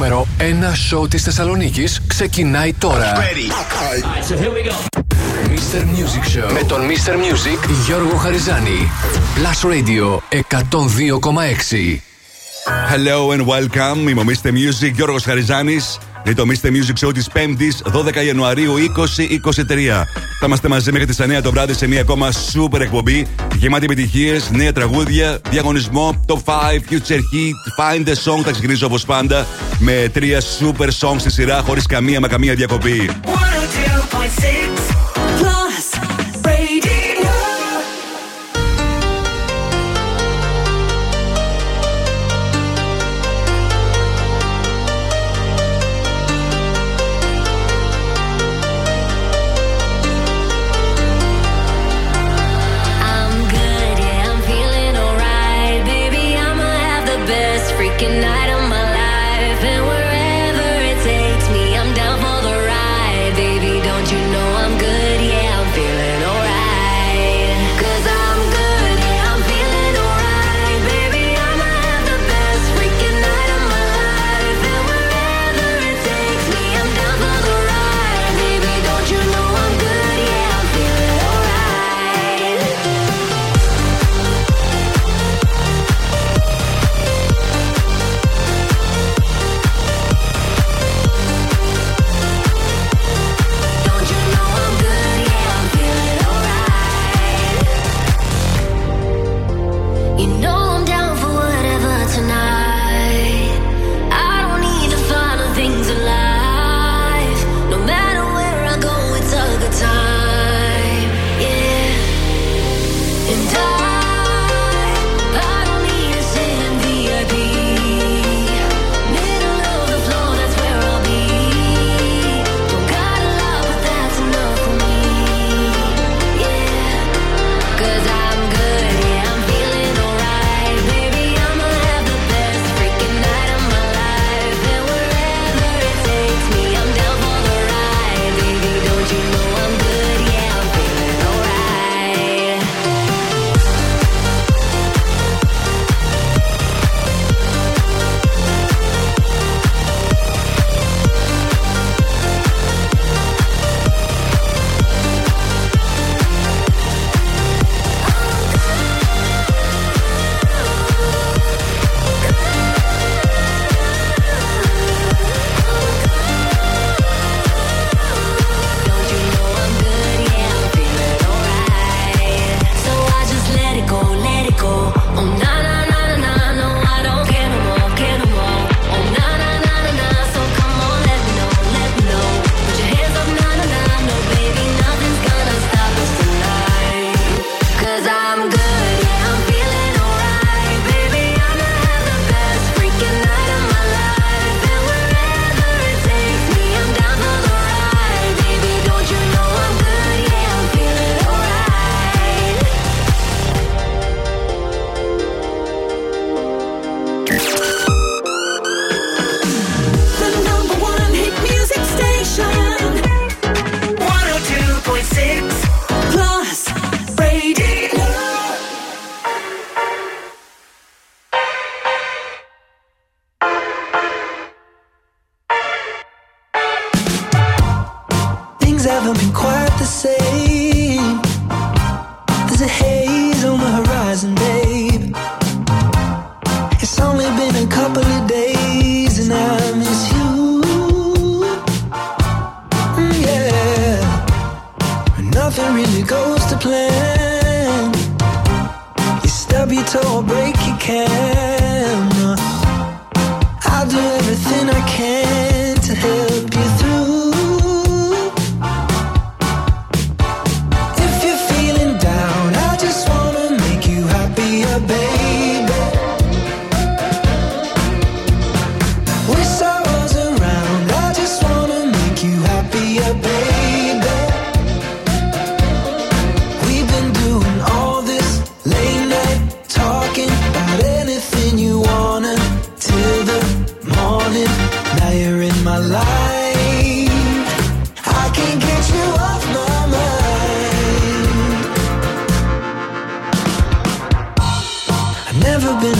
νούμερο 1 σοου της Θεσσαλονίκης ξεκινάει τώρα. Right, so here we go. Mr. Music Show με τον Mr. Music Γιώργο Χαριζάνη. Plus Radio 102,6. Hello and welcome. Είμαι ο Mr. Music Γιώργος Χαριζάνης. Είναι το Mr. Music Show της 5η 12 Ιανουαρίου 2023. Θα είμαστε μαζί μέχρι τις 9 το βράδυ σε μια ακόμα super εκπομπή. Γεμάτη επιτυχίες, νέα τραγούδια, διαγωνισμό, top 5, future hit, find the song. Θα ξεκινήσω όπως πάντα με τρία super songs στη σειρά χωρίς καμία μα καμία διακοπή. 102.6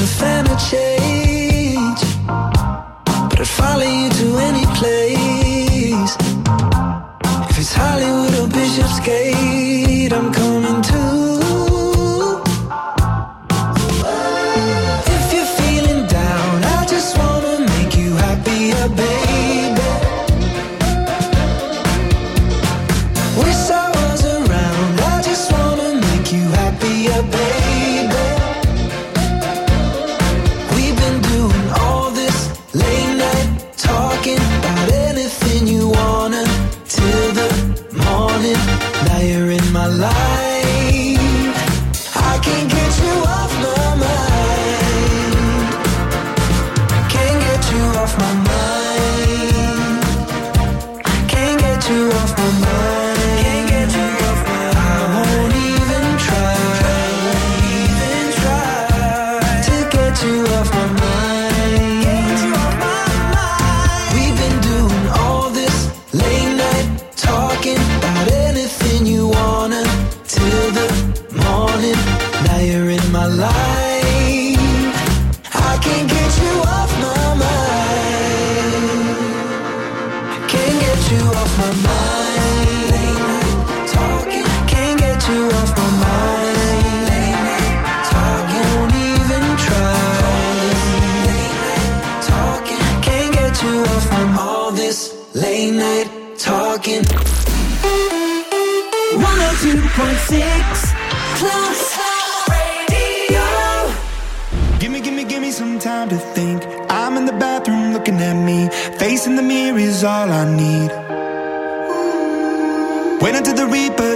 nothing's gonna change. But I'd follow you to any place. If it's Hollywood or Bishopsgate, I'm coming to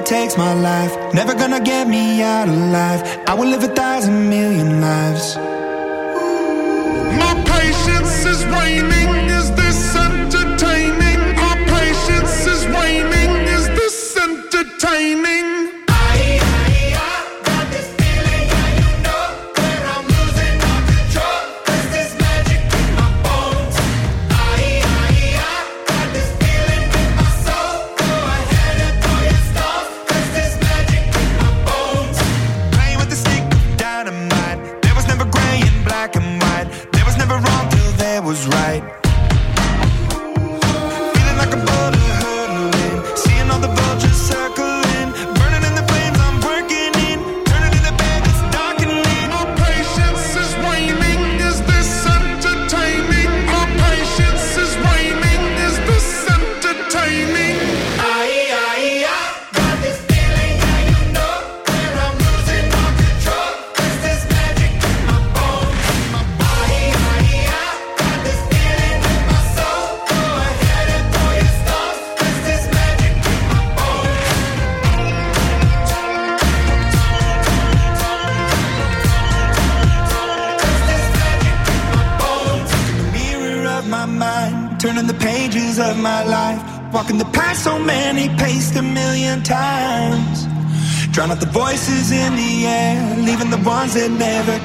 takes my life. Never gonna get me out alive. I will live a thousand million lives. ones that never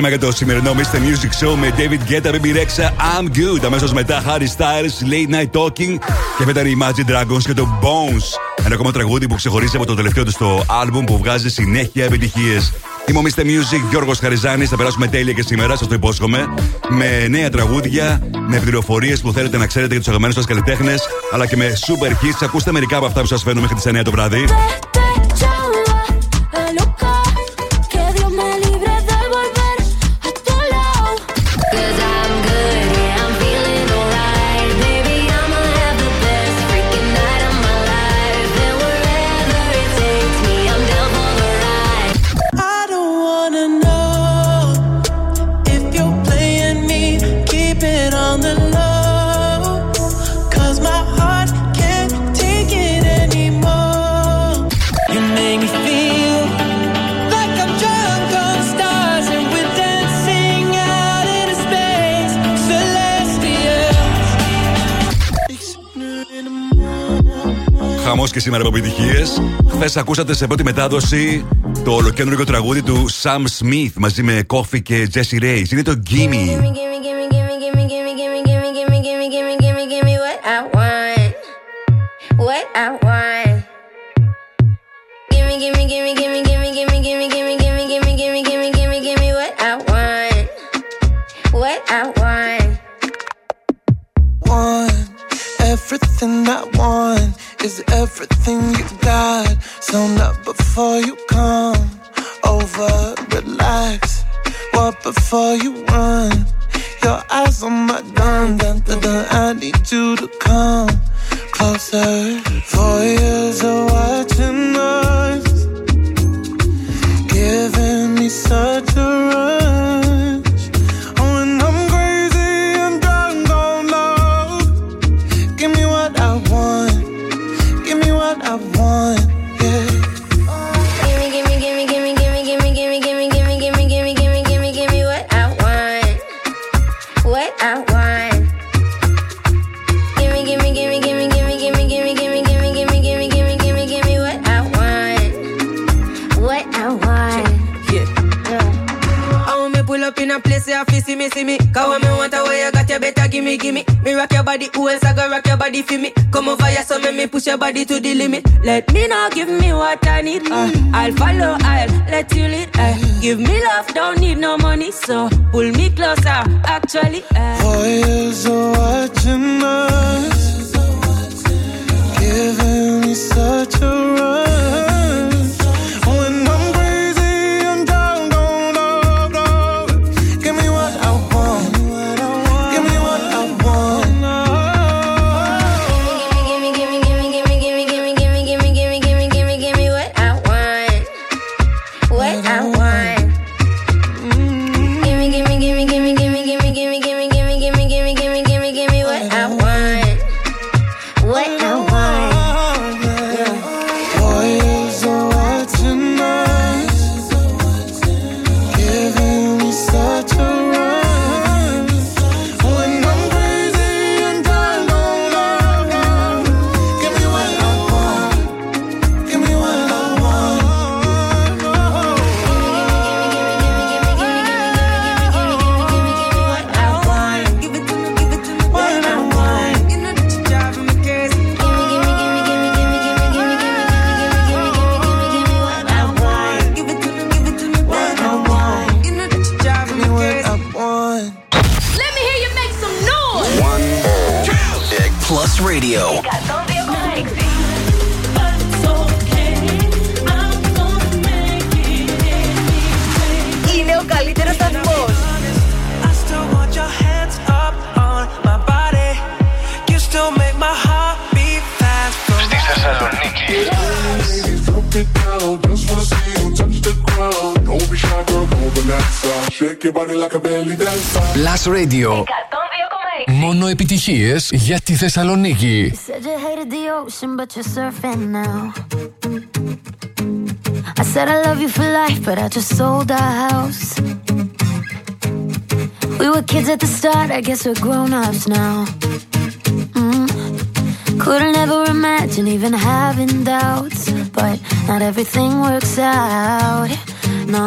ξεκίνημα για το σημερινό Mr. Music Show με David Guetta, Baby Rexha, I'm Good. Αμέσως μετά Harry Styles, Late Night Talking και μετά οι Imagine Dragons και το Bones. Ένα ακόμα τραγούδι που ξεχωρίζει από το τελευταίο του στο album που βγάζει συνέχεια επιτυχίες. Είμαι ο Mr. Music, Γιώργος Χαριζάνης. Θα περάσουμε τέλεια και σήμερα, σας το υπόσχομαι. Με νέα τραγούδια, με πληροφορίες που θέλετε να ξέρετε για τους αγαπημένους σας καλλιτέχνες, αλλά και με super hits. Ακούστε μερικά από αυτά που σας φέρνω μέχρι τις 9 το βράδυ. Και σήμερα από επιτυχίες. Χθες ακούσατε σε πρώτη μετάδοση το ολοκέντρο τραγούδι του Sam Smith μαζί με Coffee και Jesse Reyes. Είναι το Gimme. Radio. 102,6. Μόνο επιτυχίε για τη Θεσσαλονίκη. I said I love you for life, but I just sold our house. We were kids at the start, I guess we're grown ups now. Mm. Couldn't ever imagine even having doubts, but not everything works out. No.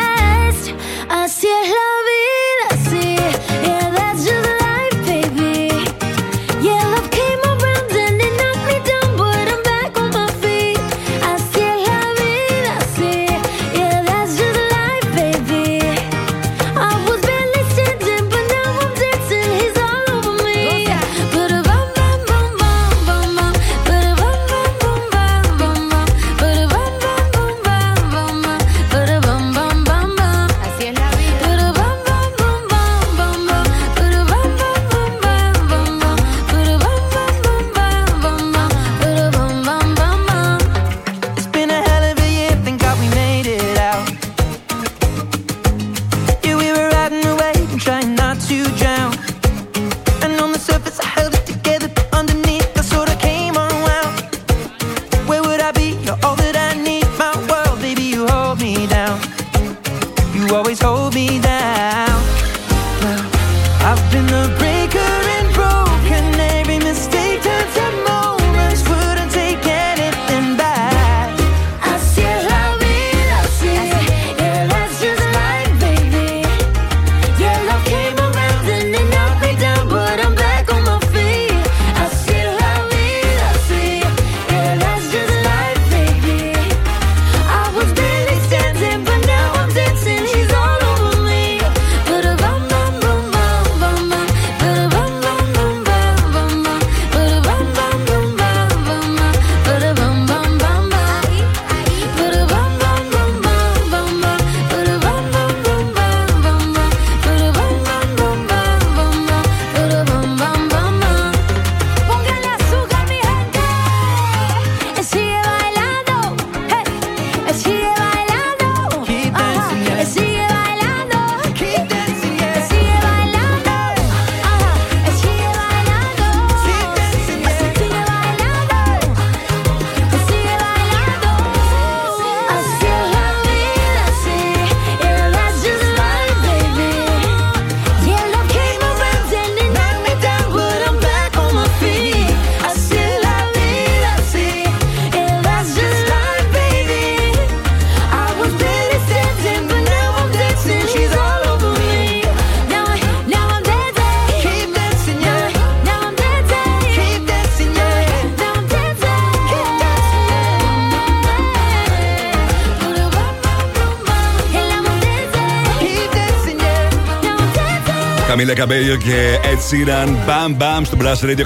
Καμίλα Καμπέλιο και Ed Sheeran. Bam Bam στο Blast Radio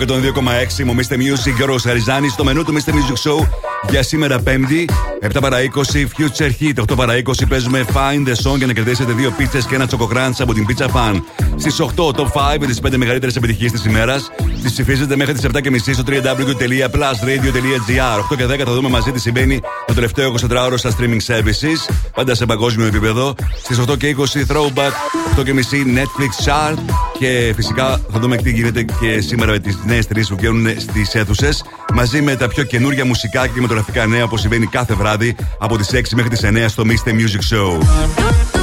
102,6. Μομίστε Music, Γιώργο Χαριζάνη. Στο μενού του Mr. Music Show για σήμερα 5η, 7 παρα 20, Future Hit. 8 παρα 20 παίζουμε Find the Song για να κερδίσετε δύο πίτσες και ένα τσοκοκράντ από την Pizza Fan. Στις 8, Top 5 με τις 5 μεγαλύτερες επιτυχίες της ημέρας. Τις ψηφίζετε μέχρι τις 7.30 στο www.plusradio.gr. 8 και 10 θα δούμε μαζί τι συμβαίνει το τελευταίο 24ωρο στα streaming services. Πάντα σε παγκόσμιο επίπεδο. Στις 8 και 20 Throwback, 8 και μισή Netflix Chart. Και φυσικά θα δούμε τι γίνεται και σήμερα με τις νέες τρει που βγαίνουν στις αίθουσες. Μαζί με τα πιο καινούργια μουσικά και κινηματογραφικά νέα που συμβαίνει κάθε βράδυ από τις 6 μέχρι τις 9 στο Mr. Music Show.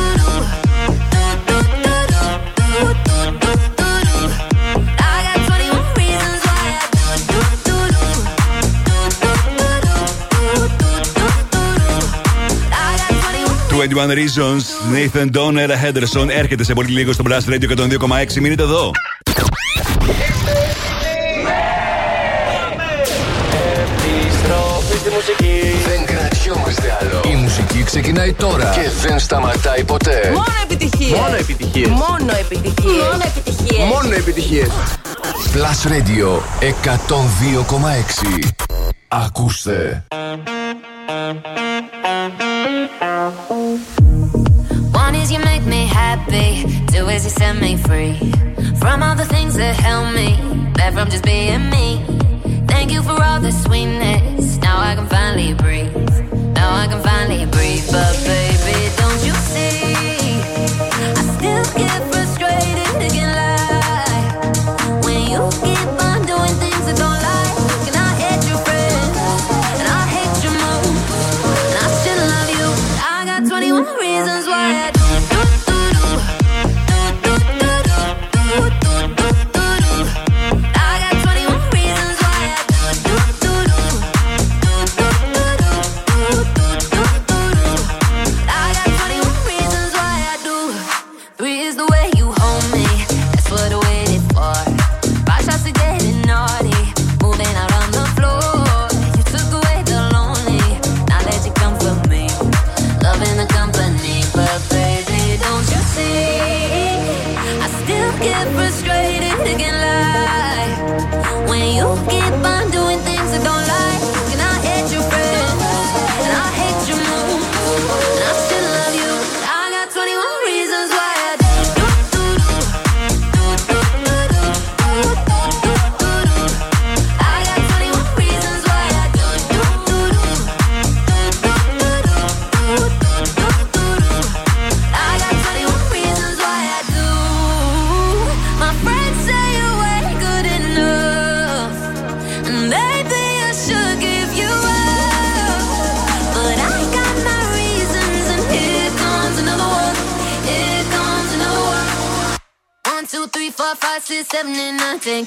21 Reasons, Nathan Don, Ella Henderson έρχεται σε πολύ λίγο στο Blast Radio 102,6. Μείνετε εδώ. Δεν κρατιόμαστε άλλο. Η μουσική ξεκινάει τώρα και δεν σταματάει ποτέ. Μόνο επιτυχίες. Μόνο επιτυχίες. Μόνο επιτυχίες. Μόνο επιτυχίες. Μόνο επιτυχίες. Plus Radio 102,6. Ακούστε. Set me free from all the things that held me back from just being me. Thank you for all the sweetness. Now I can finally breathe. Now I can finally breathe. But baby,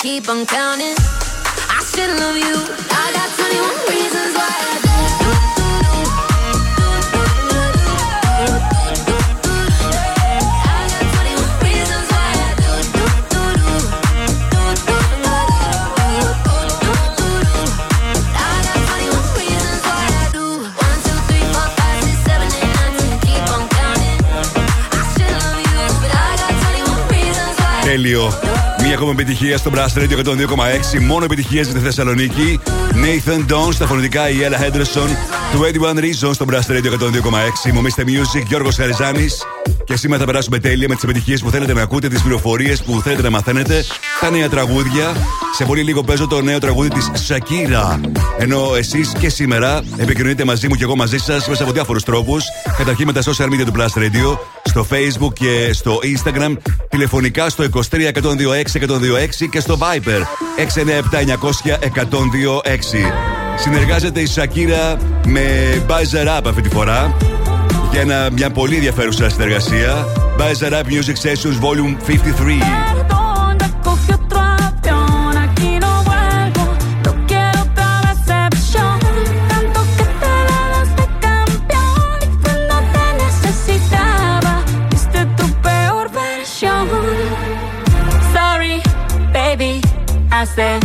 Keep on counting. Ακόμα επιτυχία στο Blast Radio 102,6. Μόνο επιτυχίες για τη Θεσσαλονίκη. Nathan Don στα φωνητικά η Ella Henderson. 21 Reasons στο Blast Radio 102,6. Μομίστε Music, Γιώργος Χαριζάνης. Και σήμερα θα περάσουμε τέλεια με τις επιτυχίες που θέλετε να ακούτε, τις πληροφορίες που θέλετε να μαθαίνετε, τα νέα τραγούδια. Σε πολύ λίγο παίζω το νέο τραγούδι της Σακύρα. Ενώ εσείς και σήμερα επικοινωνείτε μαζί μου και εγώ μαζί σας μέσα από διάφορους τρόπους. Καταρχήν με τα social media του Blast Radio, στο Facebook και στο Instagram, τηλεφωνικά στο 23 126 126 και στο Viber 697 900 126. Συνεργάζεται η Σακύρα με Buzzer Up αυτή τη φορά για ένα, μια πολύ ενδιαφέρουσα συνεργασία. Buzzer Up Music Sessions Volume 53. Then.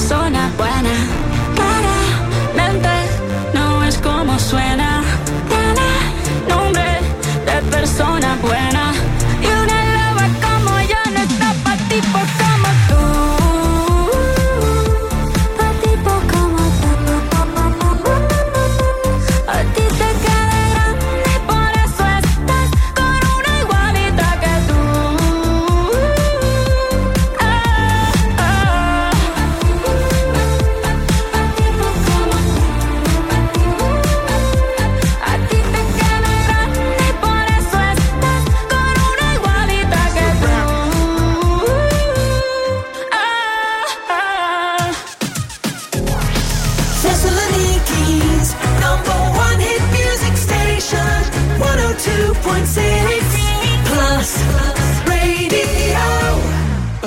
persona buena. Claramente no es como suena. Tiene nombre de persona buena.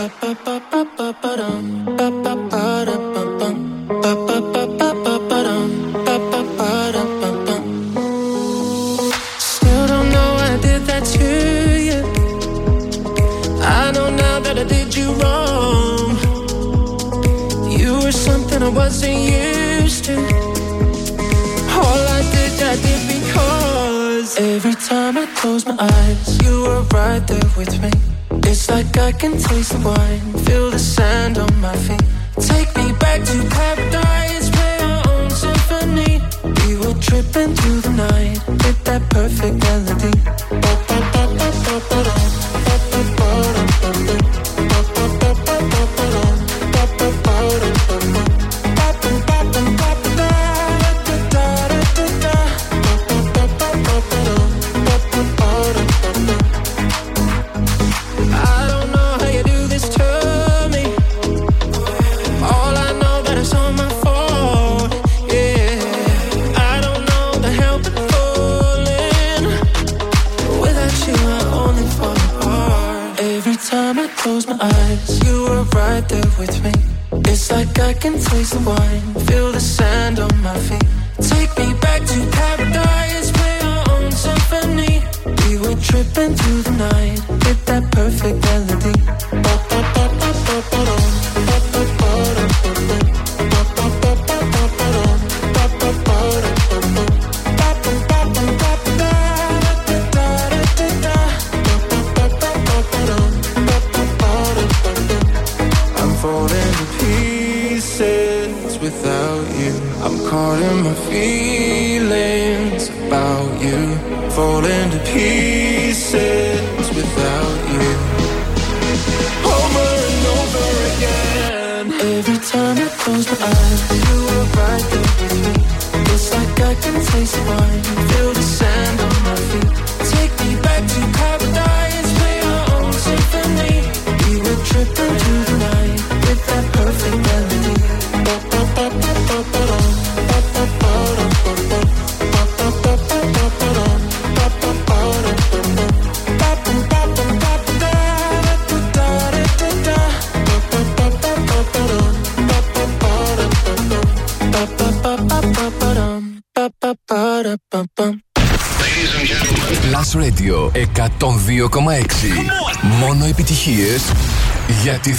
ba ba ba ba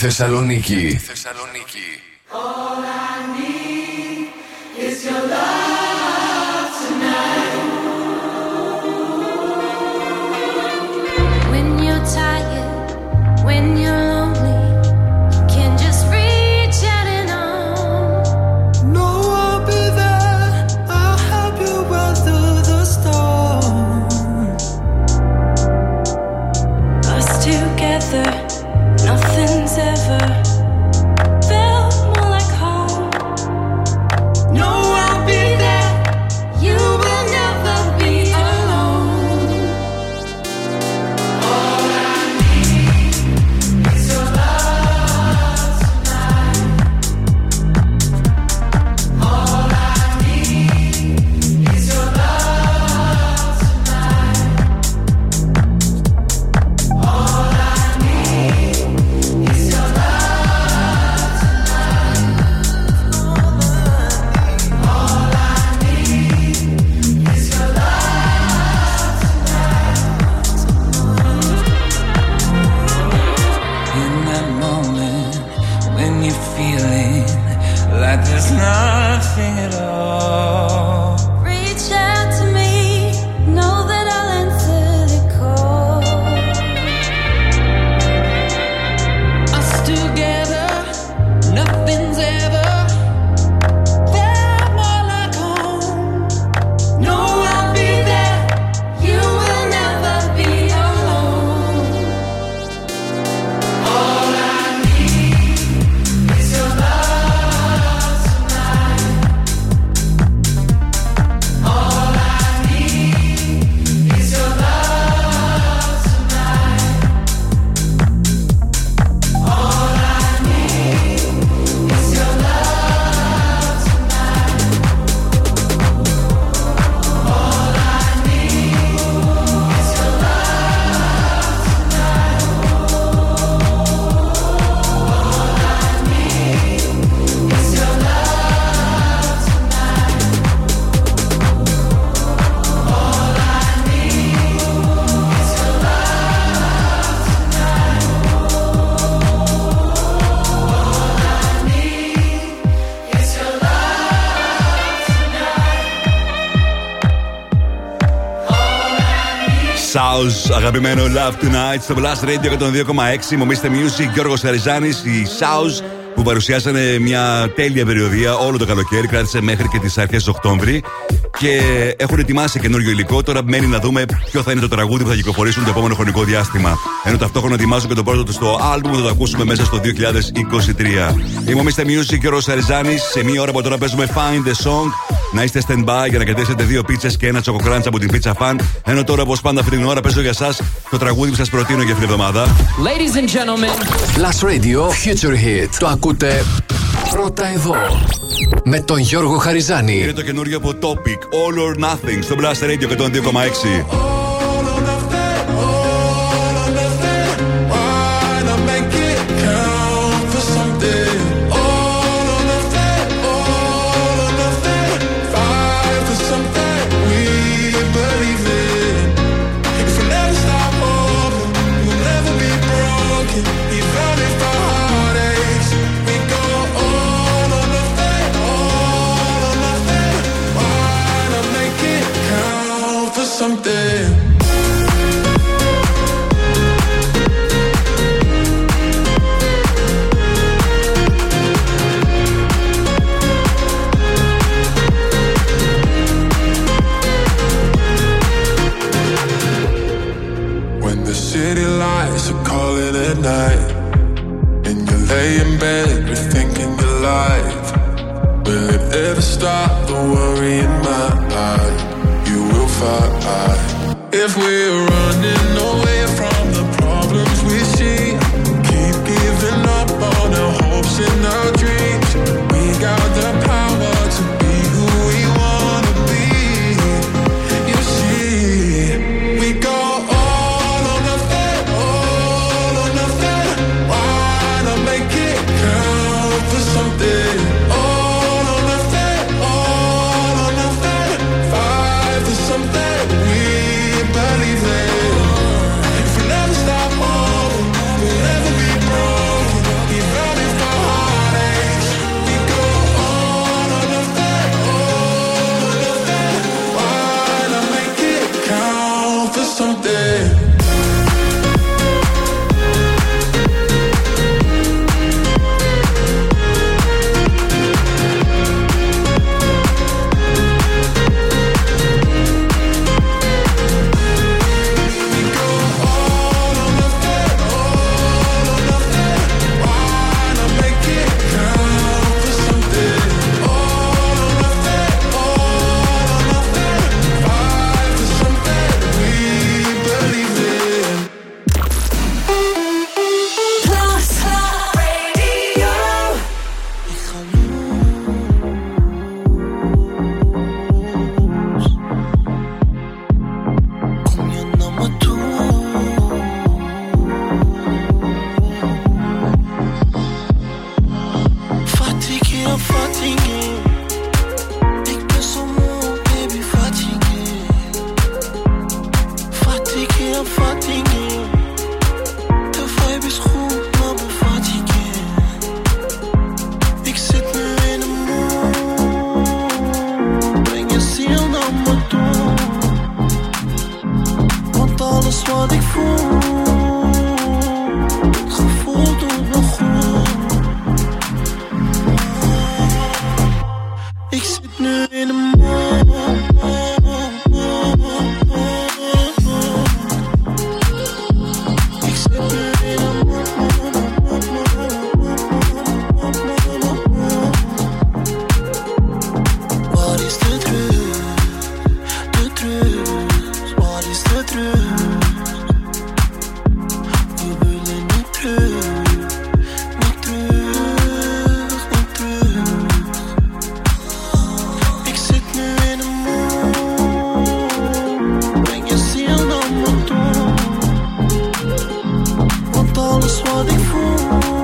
για τη Θεσσαλονίκη. Tonight. South, αγαπημένο Love Tonight στο Blast Radio 102,6. Μομίστε Music, Γιώργος Χαριζάνη, η South που παρουσιάσανε μια τέλεια περιοδία όλο το καλοκαίρι, κράτησε μέχρι και τις αρχές Οκτώβρη. Και έχουν ετοιμάσει καινούριο υλικό. Τώρα μένει να δούμε ποιο θα είναι το τραγούδι που θα κυκλοφορήσουν το επόμενο χρονικό διάστημα. Ενώ ταυτόχρονα ετοιμάζουν και το πρώτο του στο album που θα το ακούσουμε μέσα στο 2023. Είμαι ο Mr. Music και ο Ρος Αριζάνης. Σε μία ώρα από τώρα παίζουμε Find the Song. Να είστε stand by για να κρατήσετε δύο πίτσες και ένα τσοκοκράντσα από την Pizza Fan. Ενώ τώρα, όπως πάντα, αυτή την ώρα παίζω για εσά το τραγούδι που σας προτείνω για αυτήν την εβδομάδα. Ladies and gentlemen, Plus Radio Future Hit. Το ακούτε πρώτα εδώ. Με τον Γιώργο Χαριζάνη. Είναι το καινούριο από Topic All or Nothing στο Blast Radio 102,6. if we're running away. on est soit des.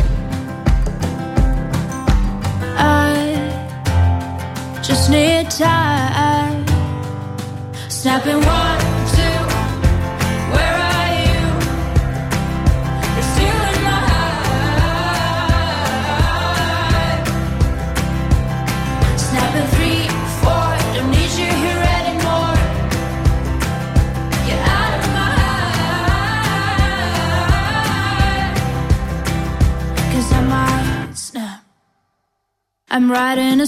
snare tie. Snapping one, two, where are you? In my three, four, don't need you here anymore. You're out of my I might snap. I'm riding a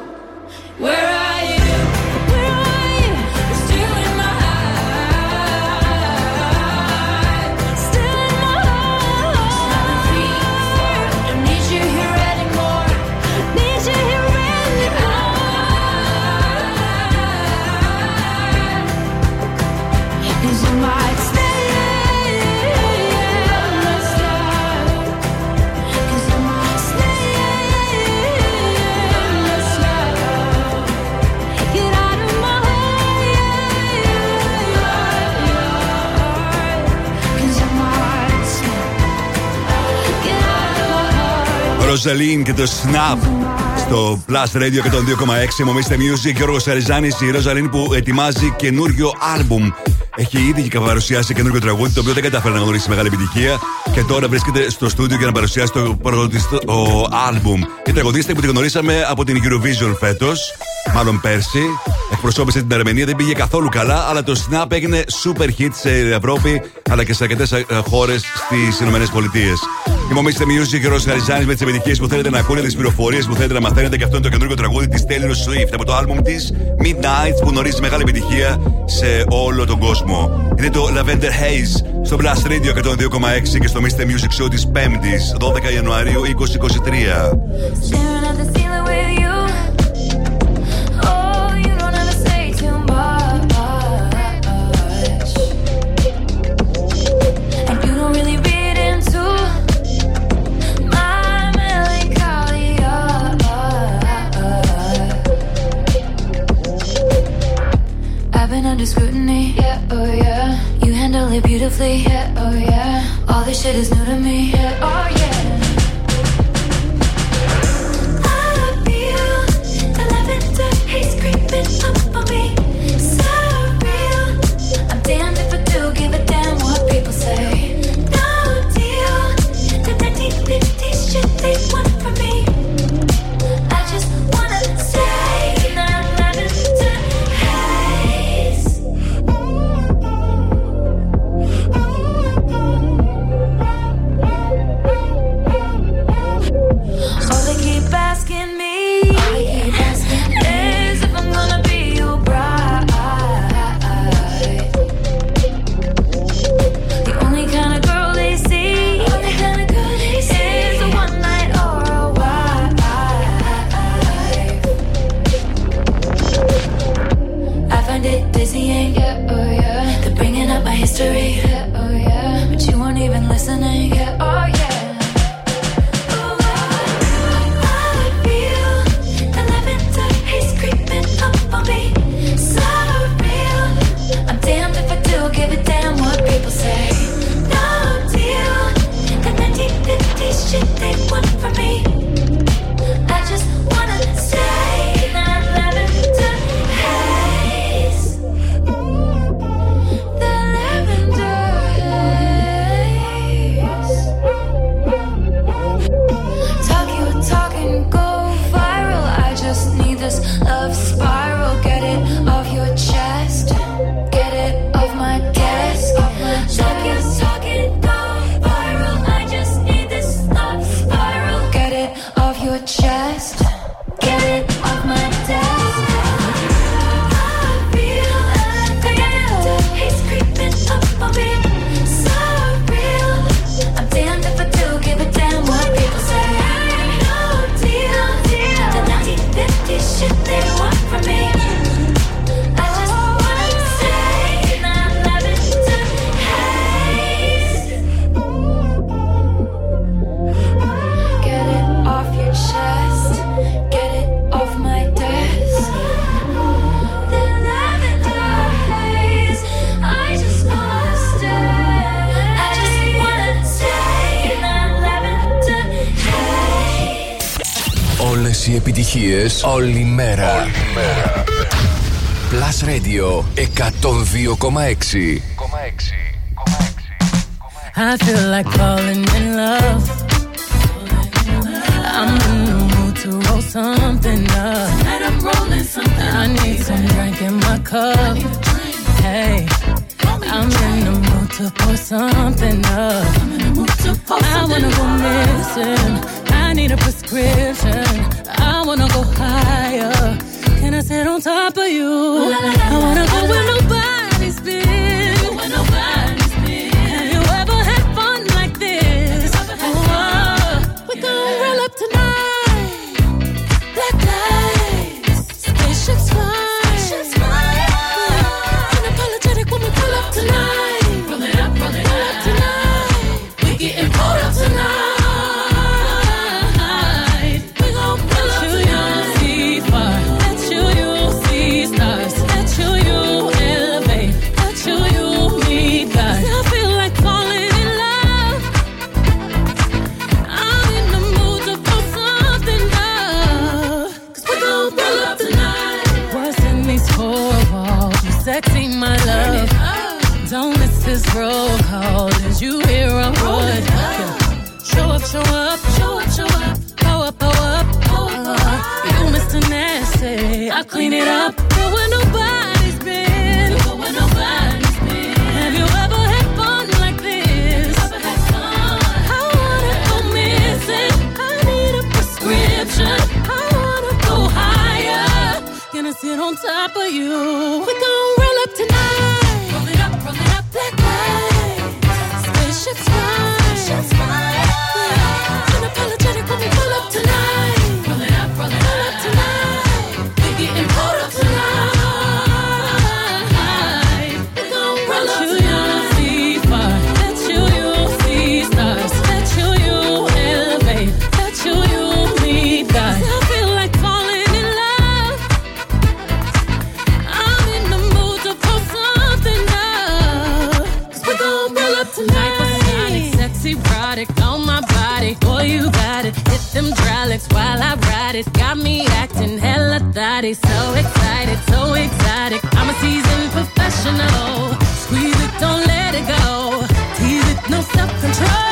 Ροζαλίν και το Snap στο Plus Radio και τον 2,6. Μομίστε Music. Γιώργος Αριζάνη, η Ροζαλίν που ετοιμάζει καινούριο άλμπουμ. Έχει ήδη και παρουσιάσει καινούριο τραγούδι, το οποίο δεν κατάφερε να γνωρίσει μεγάλη επιτυχία. Και τώρα βρίσκεται στο στούντιο για να παρουσιάσει το πρώτο της το άλμπουμ. Η τραγουδίστρια που τη γνωρίσαμε από την Eurovision φέτος, μάλλον πέρσι. Εκπροσώπησε την Αρμενία, δεν πήγε καθόλου καλά, αλλά το Snap έγινε super hit σε Ευρώπη αλλά και σε αρκετές χώρες στις ΗΠΑ. Θυμόμαστε Music, Ρο Χαριζάνης με τις επιτυχίες που θέλετε να ακούνε, τις πληροφορίες που θέλετε να μαθαίνετε και αυτό είναι το καινούργιο τραγούδι της Taylor Swift από το άλμπουμ της Midnight που γνωρίζει μεγάλη επιτυχία σε όλο τον κόσμο. Είναι το Lavender Haze στο Blast Radio 102,6 και στο Mr. Music Show της 5η 12 Ιανουαρίου 2023. Under scrutiny. Yeah, oh yeah. You handle it beautifully. Yeah, oh yeah. All this shit is new to me. Yeah, oh yeah. επιτυχίες όλη μέρα. Όλη μέρα. Plus Radio 102,6. I feel like body so excited, so exotic. I'm a seasoned professional. Squeeze it, don't let it go. Tease it, no self control.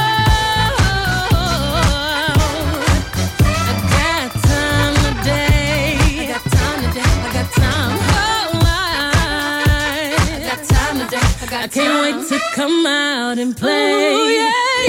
I can't wait to come out and play. Ooh, yeah.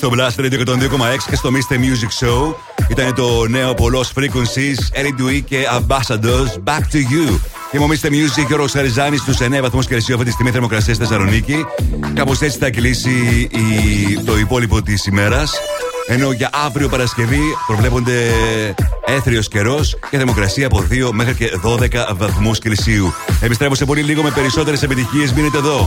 Στο Blast Radio 102,6 και στο Mr. Music Show. Ήταν το νέο πολλό Frequencies, Eric Dewey και Ambassadors Back to You. Είμαι ο Mr. Music και ο Ροσαριζάνη στους 9 βαθμούς Κελσίου αυτή τη στιγμή θερμοκρασία στη Θεσσαλονίκη. Κάπως έτσι θα κλείσει η- το υπόλοιπο της ημέρας. Ενώ για αύριο Παρασκευή προβλέπονται έθριος καιρός και θερμοκρασία από 2 μέχρι και 12 βαθμούς Κελσίου. Επιστρέφω σε πολύ λίγο με περισσότερες επιτυχίες. Μείνετε εδώ.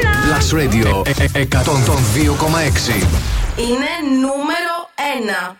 Plus Radio 102,6 Είναι νούμερο ένα.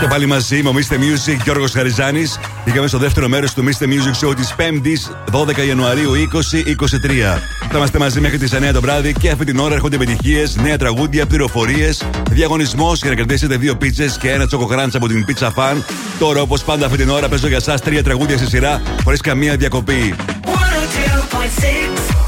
Και πάλι μαζί με Mr. Music Γιώργος Χαριζάνης Πήγαμε στο δεύτερο μέρος του Mr. Music Show της 5ης 12 Ιανουαρίου 2023 Θα είμαστε μαζί μέχρι τις 9 το βράδυ και αυτή την ώρα έρχονται επιτυχίες, νέα τραγούδια, πληροφορίες Διαγωνισμός για να κερδίσετε δύο πίτσες και ένα τσοκογράντς από την Pizza Fan Τώρα όπως πάντα αυτή την ώρα παίζω για σας τρία τραγούδια στη σειρά χωρίς καμία διακοπή 102.6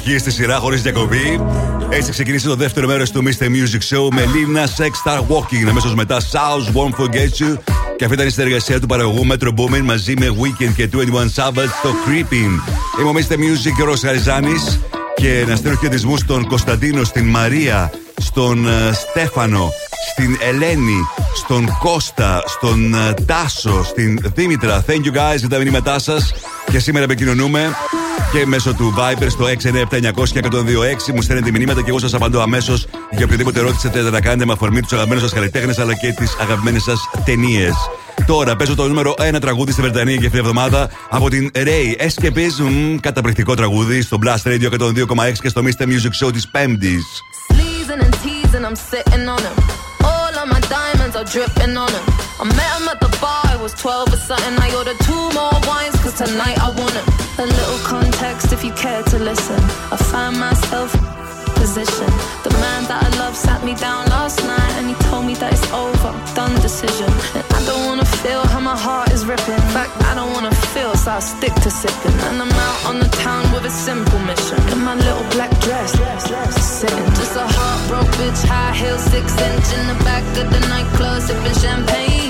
Επιτυχίε στη σειρά χωρίς διακοπή. Έτσι ξεκίνησε το δεύτερο μέρος του Mr. Music Show με Lina Sex Star Walking. Αμέσως μετά South Won't Forget You. Και αυτή ήταν η συνεργασία του παραγωγού Metro Boomin μαζί με Weekend και 21 Savage στο Creeping. Είμαι ο Mr. Music και ο Ρος Χαριζάνης. Και να στείλω χαιρετισμούς στον Κωνσταντίνο, στην Μαρία, στον ε, Στέφανο, στην Ελένη, στον Κώστα, στον ε, Τάσο, στην Δήμητρα. Thank you guys για τα μηνύματά σας. Και σήμερα επικοινωνούμε και μέσω του Viber στο 697-900-1026. Μου στέλνετε μηνύματα και εγώ σας απαντώ αμέσως για οποιοδήποτε ερώτηση θέλετε να κάνετε με αφορμή τους αγαπημένους σας καλλιτέχνες αλλά και τις αγαπημένες σας ταινίες. Τώρα παίζω το νούμερο 1 τραγούδι στη Βρετανία και αυτή την εβδομάδα από την Ray Escapism. Καταπληκτικό τραγούδι στο Blast Radio 102,6 και στο Mr. Music Show της Πέμπτης. Sleazing and teasing, I'm sitting on him. Of my diamonds are dripping on him. I met him at the bar, I was 12 or something. I ordered two more wines, cause tonight I want him. A little context if you care to listen. I find myself position. The man that I love sat me down last night and he told me that it's over, done decision. And feel how my heart is ripping. In fact, I don't wanna feel, so I'll stick to sipping. And I'm out on the town with a simple mission. In my little black dress, sitting. Just a heartbroken bitch, high heels, six inch in the back of the nightclub, sipping champagne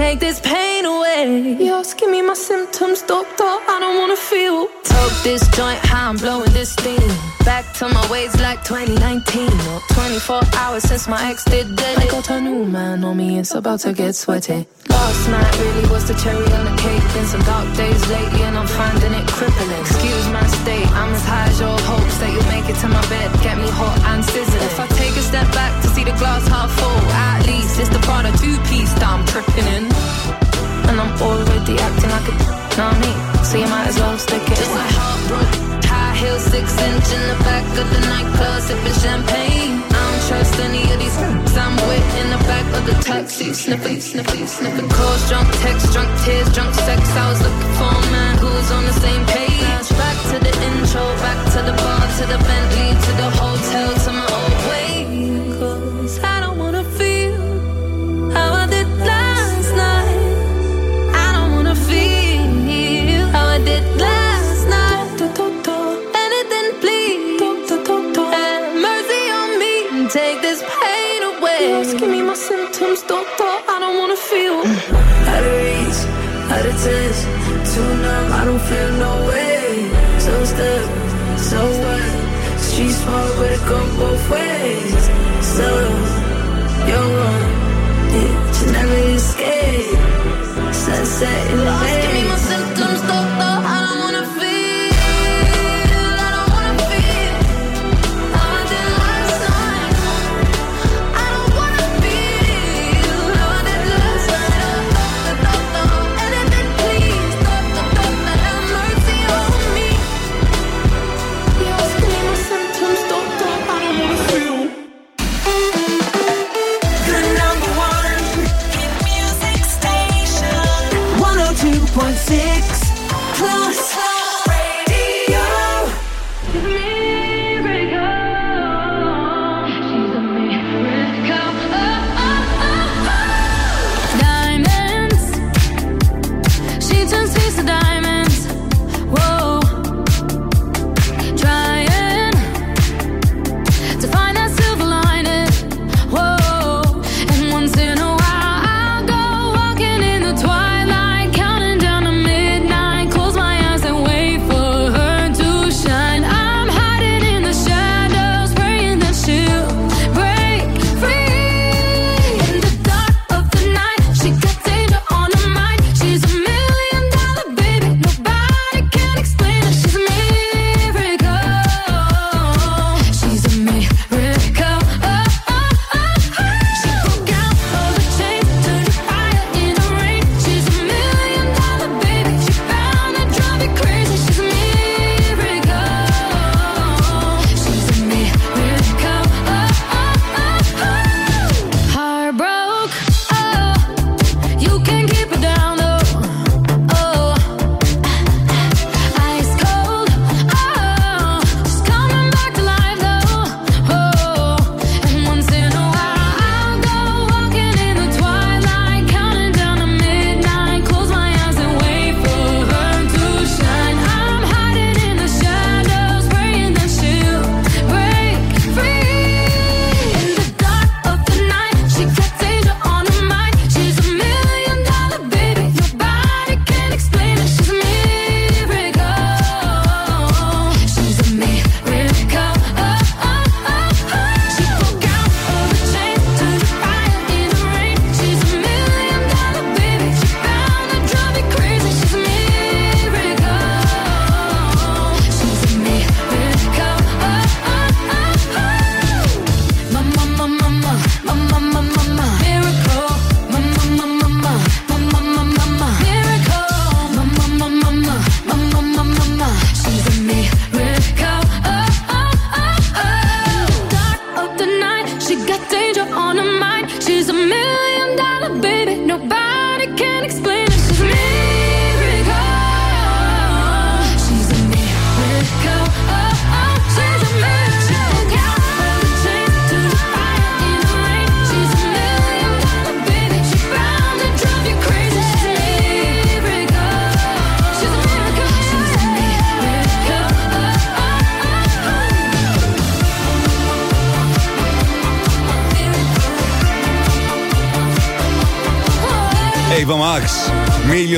take this pain away. You're asking me my symptoms, doctor. I don't wanna feel. Toke this joint, how I'm blowing this steam. Back to my ways like 2019. Or 24 hours since my ex did dead. I got a new man on me, it's about to get sweaty. Last night really was the cherry on the cake. Been some dark days lately, and I'm finding it crippling. Excuse my state, I'm as high as your hopes that you'll make it to my bed. Get me hot and sizzling. If I take a step back to see the glass half full, at least it's the Prada two piece that I'm tripping in. And I'm already acting like a know me, so you might as well stick it. Just like heartbroken, high heels, six inch in the back of the nightclub, sipping champagne. I don't trust any of these. i I'm with in the back of the taxi, sniffing, sniffing, sniffing. Calls, drunk text, drunk tears, drunk sex. I was looking for a man who was on the same page. Back to the intro, back to the bar, to the Bentley, symptoms, doctor. I don't wanna feel. Out of reach, out of touch, too numb, I don't feel no way. So stuck, so what? Street smart, but it go both ways. So, you're one, yeah, just never escape. Sunset in the You're me my symptoms, doctor.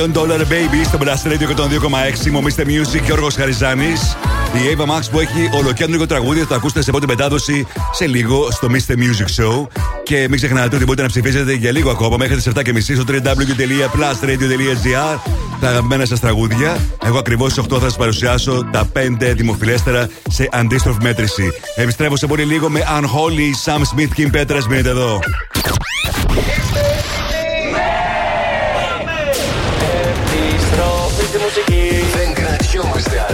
Million Dollar Baby στο Blast Radio 102,6. Μομίστε Music Γιώργος Χαριζάνης. Η Ava Max που έχει ολοκέντρο τραγούδι θα το ακούσετε σε πρώτη μετάδοση σε λίγο στο Mr. Music Show. Και μην ξεχνάτε ότι μπορείτε να ψηφίσετε για λίγο ακόμα μέχρι τις 7.30 στο www.plusradio.gr τα αγαπημένα σας τραγούδια. Εγώ ακριβώς στις 8 θα σας παρουσιάσω τα 5 δημοφιλέστερα σε αντίστροφη μέτρηση. Επιστρέφω σε πολύ λίγο με Unholy, Sam Smith και Πέτρα. Μείνετε εδώ.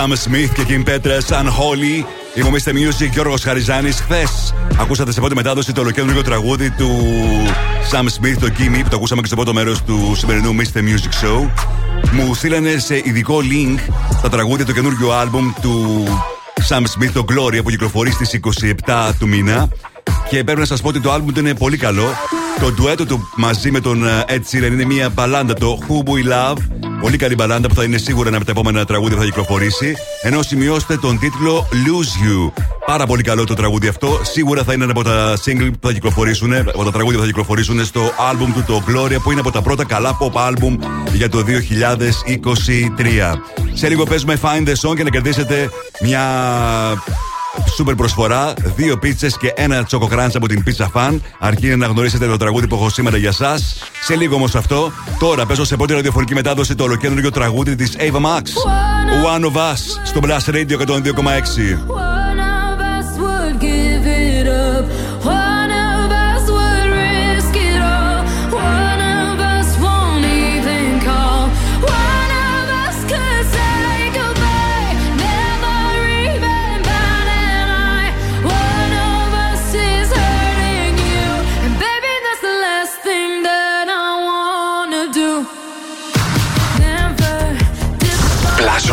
Sam Smith και Kim Petras, Unholy. Είμαστε Music, Γιώργος Χαριζάνης. Χθες ακούσατε σε πρώτη μετάδοση το ολοκέντρο τραγούδι του Sam Smith, το Kimmy, που το ακούσαμε και στο πρώτο μέρος του σημερινού Mr. Music Show. Μου στείλανε σε ειδικό link τα τραγούδια του καινούργιου άλμπουμ του Sam Smith, το Gloria, που κυκλοφορεί στις 27 του μήνα. Και πρέπει να σας πω ότι το άλμπουμ του είναι πολύ καλό. Το ντουέτο του μαζί με τον ε, Ed Sheeran είναι μια μπαλάντα, το Who We Love. Πολύ καλή μπαλάντα που θα είναι σίγουρα ένα από τα επόμενα τραγούδια που θα κυκλοφορήσει. Ενώ σημειώστε τον τίτλο Lose You. Πάρα πολύ καλό το τραγούδι αυτό. Σίγουρα θα είναι ένα από τα single που θα κυκλοφορήσουν, από τα τραγούδια που θα κυκλοφορήσουν στο άλμπουμ του το Gloria, που είναι από τα πρώτα καλά pop album για το 2023. Σε λίγο παίζουμε Find the Song και να κερδίσετε μια Σούπερ προσφορά, δύο πίτσες και ένα τσοκοκράντ από την Pizza Fan. Αρκεί να γνωρίσετε το τραγούδι που έχω σήμερα για εσά. Σε λίγο όμως αυτό, τώρα παίζω σε πρώτη ραδιοφωνική μετάδοση το ολοκέντρο τραγούδι της Ava Max. One of Us στο Blast Radio 102,6.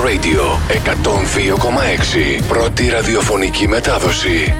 Radio 102,6. Πρώτη ραδιοφωνική μετάδοση.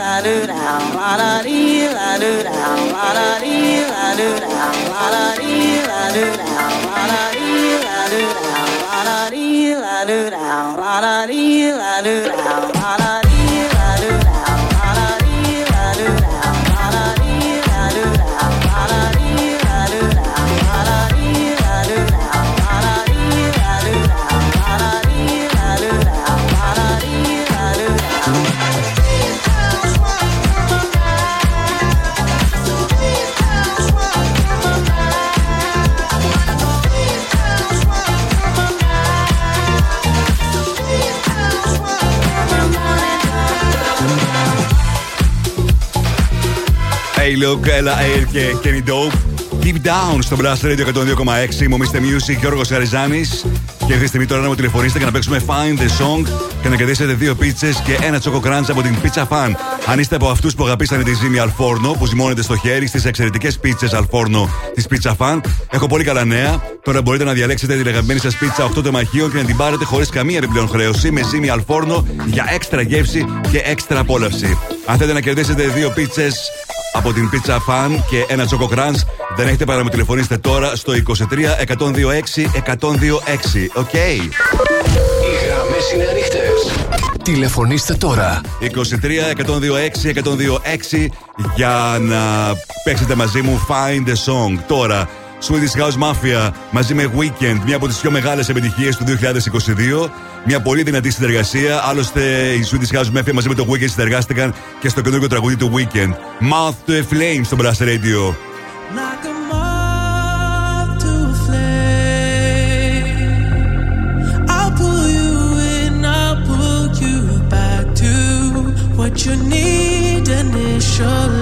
la do down, la da dee, la do down, la da dee, la do down, la da dee, la do down, la da dee, la do down, la da dee, la do down, la da dee, la do down, la da look, Ella Air και Kenny Dope. Deep Down στο Blast Radio 102,6. Μομίστε Music, Γιώργος Καριζάνη. Και αυτή τη στιγμή τώρα να μου τηλεφωνήσετε και να παίξουμε Find the Song και να κερδίσετε δύο πίτσες και ένα τσόκο crunch από την Pizza Fan. Αν είστε από αυτούς που αγαπήσανε τη ζύμη Αλφόρνο, που ζυμώνετε στο χέρι στις εξαιρετικές πίτσες Αλφόρνο της Pizza Fan, έχω πολύ καλά νέα. Τώρα μπορείτε να διαλέξετε την αγαπημένη σας πίτσα 8 τεμαχίων και να την πάρετε χωρίς καμία επιπλέον χρέωση με ζύμη Αλφόρνο για έξτρα γεύση και έξτρα απόλαυση. Αν θέλετε να κερδίσετε δύο πίτσες από την Pizza Fan και ένα Choco Crunch. Δεν έχετε παρά να με τηλεφωνήσετε τώρα στο 23 126 126. Οκ. Οι γραμμές είναι ανοιχτές. Τηλεφωνήστε τώρα. 23 126 126 για να παίξετε μαζί μου Find the Song. Τώρα, Swedish House Mafia μαζί με Weeknd, μια από τις πιο μεγάλες επιτυχίες του 2022. Μια πολύ δυνατή συνεργασία. Άλλωστε, η Swedish House Mafia μαζί με το Weekend συνεργάστηκαν και στο καινούργιο τραγούδι του Weekend. Mouth to a Flame στο Brass Radio. Like a moth to a flame. I'll pull you in, I'll pull you back to what you need initially.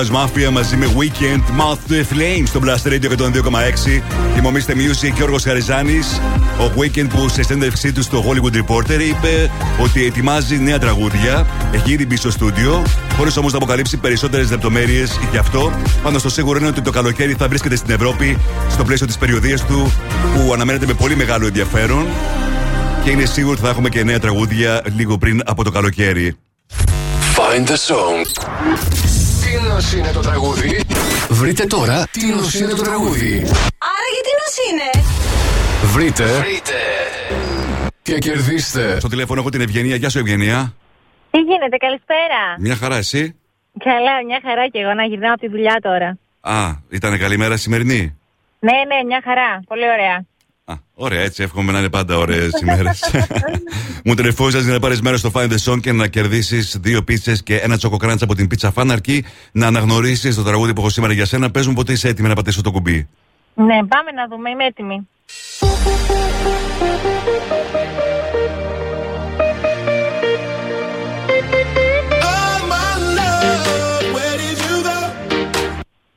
Swedish House Mafia μαζί με Weekend Mouth to Flame στο Blast Radio 102,6. Θυμομίστε Music Γιώργος Χαριζάνης. Ο Weekend που σε συνέντευξή του στο Hollywood Reporter είπε ότι ετοιμάζει νέα τραγούδια. Έχει ήδη μπει στο στούντιο, χωρίς όμως να αποκαλύψει περισσότερες λεπτομέρειες γι' αυτό. Πάντω το σίγουρο είναι ότι το καλοκαίρι θα βρίσκεται στην Ευρώπη στο πλαίσιο της περιοδίας του που αναμένεται με πολύ μεγάλο ενδιαφέρον. Και είναι σίγουρο ότι θα έχουμε και νέα τραγούδια λίγο πριν από το καλοκαίρι. Find the song. Τι νος είναι το τραγούδι; Βρείτε τώρα τι νος είναι το τραγούδι; Άρα γιατί νος είναι; Βρείτε. Βρείτε. Και κερδίστε. Στο τηλέφωνο έχω την Ευγενία. Γεια σου, Ευγενία. Τι γίνεται, καλησπέρα. Μια χαρά, εσύ; Καλά, μια χαρά και εγώ να γυρνάω από τη δουλειά τώρα. Α, ήταν καλή μέρα σημερινή; Ναι, ναι, μια χαρά. Πολύ ωραία. Α, ωραία, έτσι εύχομαι να είναι πάντα ωραίες ημέρε. Μου τρεφόζα για να πάρεις μέρος στο Find the Song και να κερδίσεις δύο πίτσες και ένα τσοκοκράντσα από την πίτσα φαν αρκεί να αναγνωρίσεις το τραγούδι που έχω σήμερα για σένα. Πες μου πότε είσαι έτοιμη να πατήσω το κουμπί. Ναι, πάμε να δούμε, είμαι έτοιμη.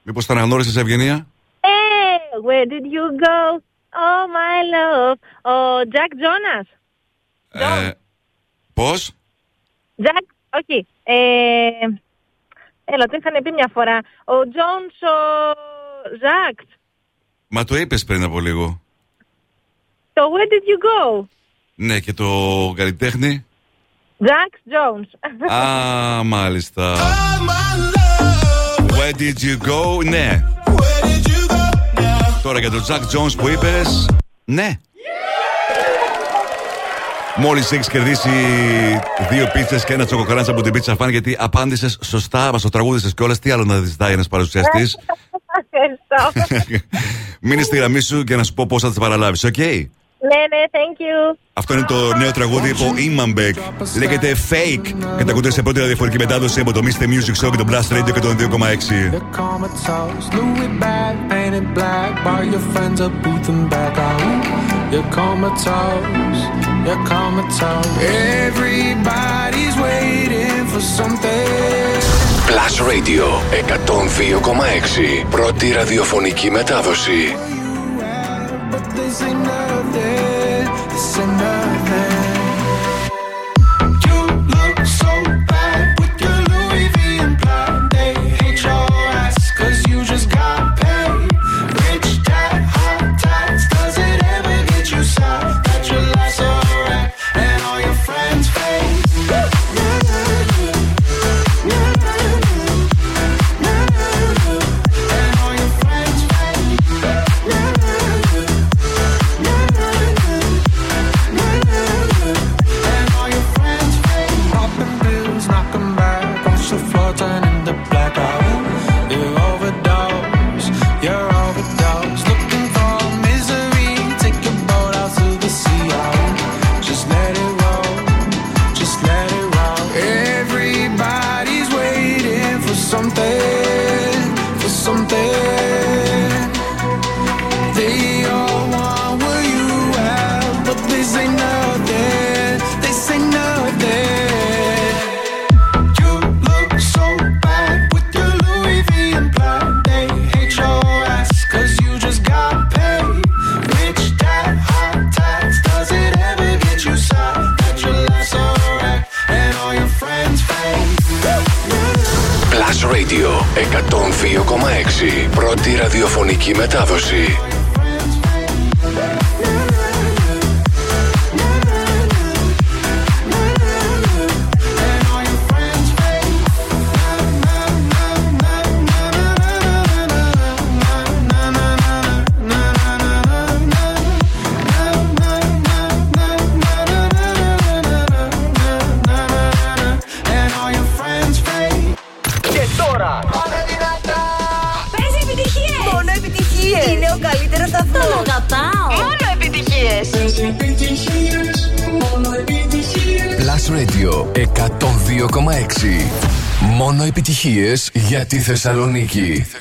Μήπως τα αναγνώρισες, Ευγενία; Hey, where did you go? Oh, my love. Ο Jack Jonas. Ε, Πώς; Jack, όχι. Ε, έλα, το είχαν πει μια φορά. Ο Jones, ο Jack. Μα το είπες πριν από λίγο. Το where did you go? Ναι, και το καλλιτέχνη. Jack Jones. Α, μάλιστα. Where did you go? Ναι. Τώρα για τον Jax Jones που είπες, ναι. Μόλις έχεις κερδίσει δύο πίτσες και ένα Choco Crunch από την Pizza Fan γιατί απάντησες σωστά, μας το τραγούδισες κιόλας. Τι άλλο να ζητάει ένας παρουσιαστής; Ευχαριστώ. Μείνε στη γραμμή σου και να σου πω πώς θα τις παραλάβεις, οκ; Ναι, ναι, Αυτό είναι το νέο τραγούδι από Iman Beck. Λέγεται Fake. Κατακούτε σε πρώτη ραδιοφορική μετάδοση από το Mr. Music Show και το Blast Radio 102,6. The Everybody's waiting Radio 102,6 Πρώτη ραδιοφωνική μετάδοση. This ain't nothing. This ain't nothing. Plus Radio 102,6. Πρώτη ραδιοφωνική μετάδοση. 102,6. Μόνο επιτυχίες για τη Θεσσαλονίκη. Yeah,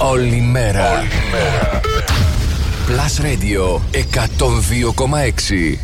Όλη μέρα. Plus Radio 102,6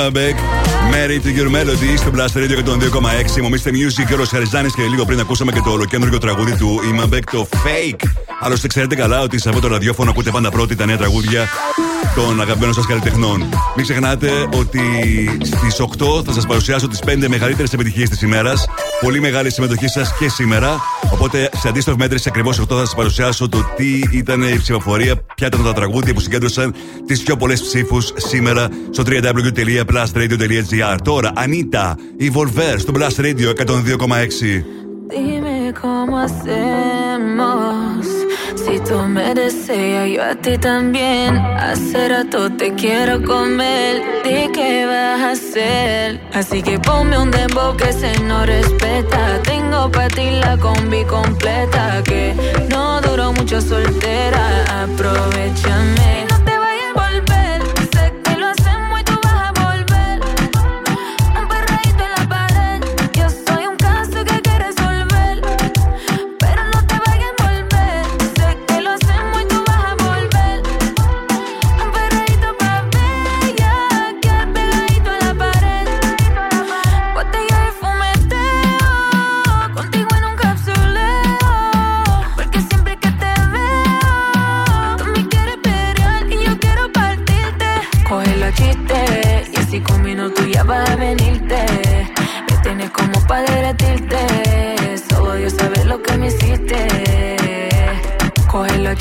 Timberlake. Mary to your melody στο Blast Radio 102,6. Μομίστε Music, ο Σαριζάνη και λίγο πριν ακούσαμε και το ολοκέντρο τραγούδι του Imabek, το Fake. Άλλωστε, ξέρετε καλά ότι σε αυτό το ραδιόφωνο ακούτε πάντα πρώτη τα νέα τραγούδια των αγαπημένων σας καλλιτεχνών. Μην ξεχνάτε ότι στις 8 θα σας παρουσιάσω τις 5 μεγαλύτερες επιτυχίες της ημέρας. Πολύ μεγάλη συμμετοχή σας και σήμερα. Οπότε σε αντίστοιχο μέτρηση ακριβώς 8 θα σας παρουσιάσω το τι ήταν η ψηφοφορία, ποια ήταν τα τραγούδια που συγκέντρωσαν τις πιο πολλές ψήφους σήμερα στο www.plusradio.gr. Τώρα, Ανίτα, η Volver στο Blast Radio 102,6. Dime cómo hacemos. Si tú me deseas, yo a ti también. Hace rato te quiero comer. ¿De qué vas a hacer? Así que ponme un dembow que se no respeta. Tengo para ti la combi completa. Que no duró mucho soltera. Aprovechame.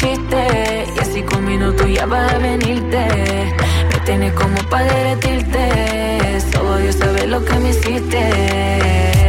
Y así con minutos ya vas a venirte. Me tienes como para derretirte. Solo Dios sabe lo que me hiciste.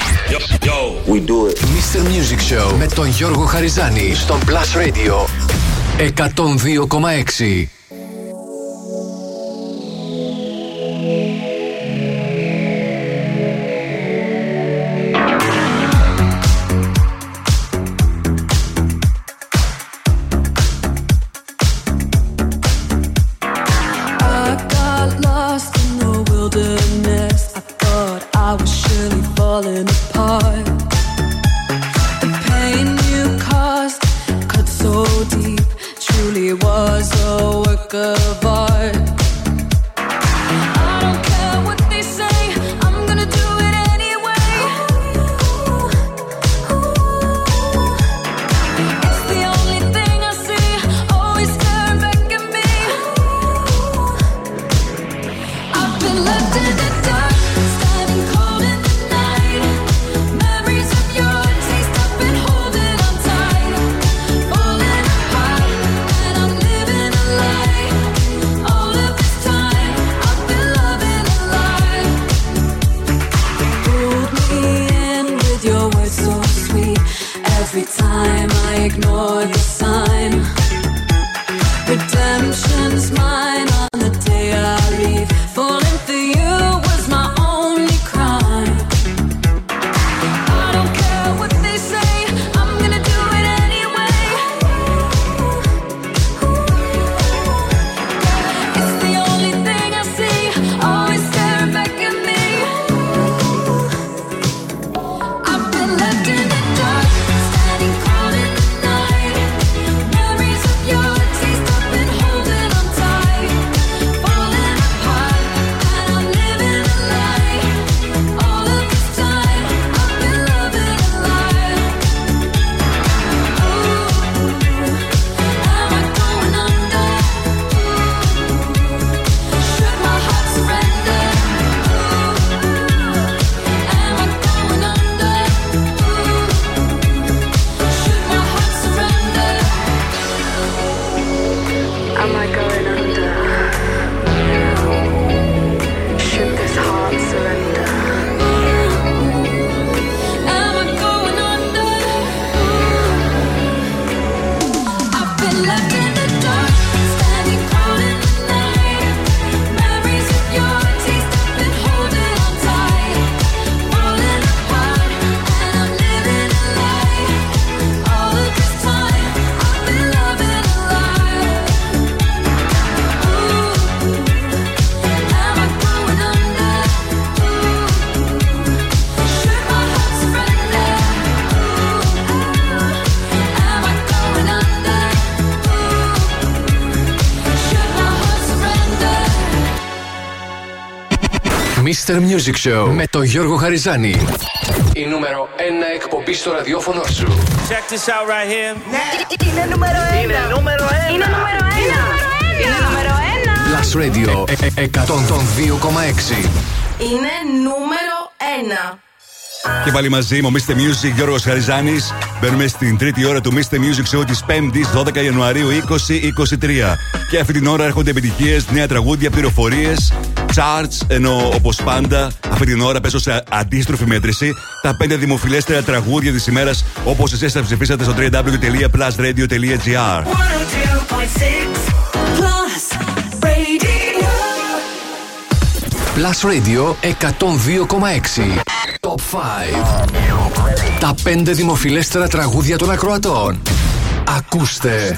We do it. Mr. Music Show με τον Γιώργο Χαριζάνη στον Plus Radio 102,6. was a work of art. Mr. Music Show με τον Γιώργο Χαριζάνη. Η νούμερο 1 εκπομπή στο ραδιόφωνο σου. Check this out right here. Είναι νούμερο ένα. Είναι νούμερο ένα. Είναι νούμερο ένα. Είναι νούμερο ένα. Plus Radio ε- ε- 102,6. Είναι νούμερο 1. Και πάλι μαζί μου, Mr. Music, Γιώργος Χαριζάνης. Μπαίνουμε στην τρίτη ώρα του Mr. Music Show της 5η 12 Ιανουαρίου 2023. Και αυτή την ώρα έρχονται επιτυχίες, νέα τραγούδια, πληροφορίες, charts. Ενώ όπως πάντα, αυτή την ώρα πέσω σε αντίστροφη μέτρηση τα 5 δημοφιλέστερα τραγούδια της ημέρας, όπως εσείς θα ψηφίσατε στο www.plusradio.gr. Plus Radio. Plus Radio 102,6. Top 5. Τα 5 δημοφιλέστερα τραγούδια των ακροατών. Ακούστε.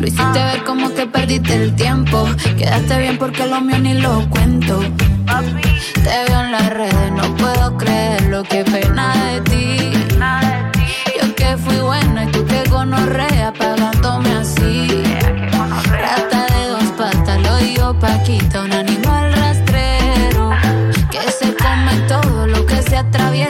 Lo hiciste ver como que perdiste el tiempo. Quedaste bien porque lo mío ni lo cuento. Te veo en las redes, no puedo creer lo que pena de ti. Yo que fui buena y tú que gonorrea pagándome así. Rata de dos patas, lo digo Paquita, un animal rastrero. Que se come todo lo que se atraviesa,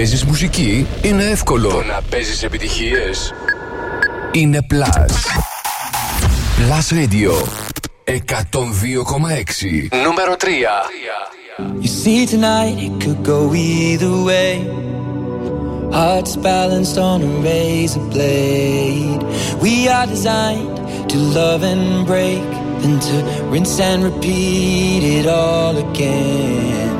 παίζεις μουσική είναι εύκολο. Το να παίζεις επιτυχίες είναι Plus. Plus Radio 102,6. Νούμερο 3. You see, tonight it could go either way. Hearts balanced on a razor blade. We are designed to love and break, then to rinse and repeat it all again.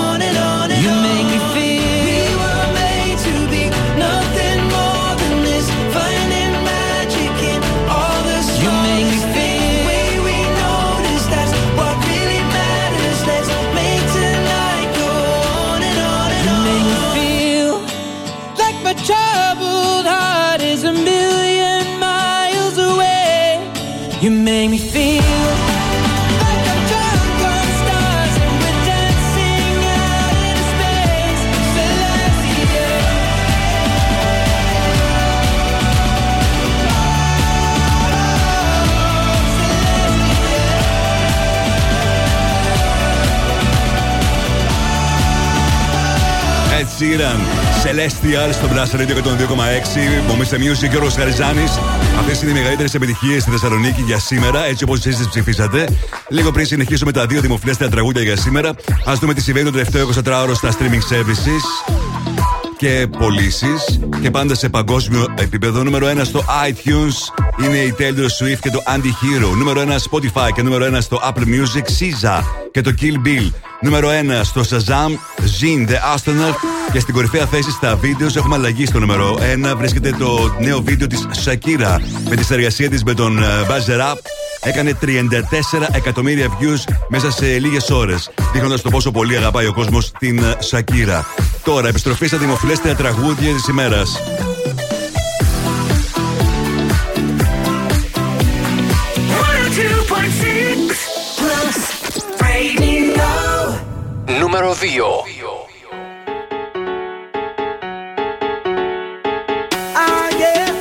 Sheeran, Celestial στο Blast Radio 102,6. Μομίστε Music και ο Γαριζάνης. Αυτές είναι οι μεγαλύτερες επιτυχίες στη Θεσσαλονίκη για σήμερα, έτσι όπως εσείς τις ψηφίσατε. Λίγο πριν συνεχίσουμε τα δύο δημοφιλέστερα τραγούδια για σήμερα, ας δούμε τι συμβαίνει το τελευταίο 24ωρο στα streaming services και πωλήσεις. Και πάντα σε παγκόσμιο επίπεδο. Νούμερο 1 στο iTunes είναι η Taylor Swift και το Anti-Hero. Νούμερο 1 Spotify και νούμερο 1 στο Apple Music SZA και το Kill Bill. Νούμερο 1 στο Shazam Zin The Astronaut. Και στην κορυφαία θέση στα βίντεος έχουμε αλλαγή στο νούμερο 1. Βρίσκεται το νέο βίντεο της Shakira με τη συνεργασία της με τον ε, Buzzer Up. Έκανε 34 εκατομμύρια views μέσα σε λίγες ώρες, δείχνοντας το πόσο πολύ αγαπάει ο κόσμος την ε, Shakira. Τώρα, επιστροφή στα δημοφιλέστερα τραγούδια της ημέρας. Νούμερο 2.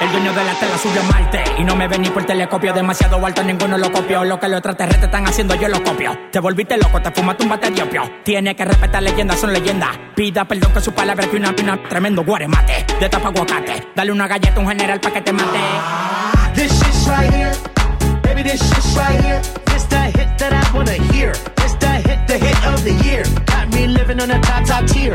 El dueño de la tela subió a Marte Y no me ven ni por telescopio Demasiado alto, ninguno lo copió Lo que los extraterrestres están haciendo, yo lo copio Te volviste loco, te fumaste un bate de opio Tiene que respetar leyendas, son leyendas Pida perdón que su palabra que una, una tremendo guaremate De tapa aguacate Dale una galleta a un general pa' que te mate This shit's right here. Baby, this shit's right here. This the hit that I wanna hear. This the hit, the hit of the year. Got me living on a top, top tier.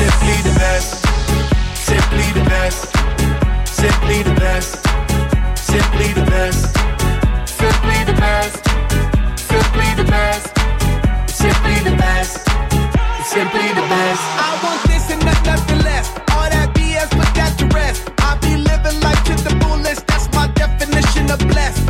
Simply the best. Simply the best. Simply the best. Simply the best. Simply the best. Simply the best. Simply the best. Simply the best. I want this and not nothing less. All that BS, put that to rest. I be living life to the fullest. That's my definition of blessed.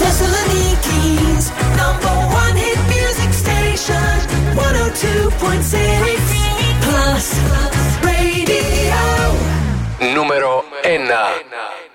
Thessaloniki's number one hit music station, 102.6 plus radio. Νούμερο 1.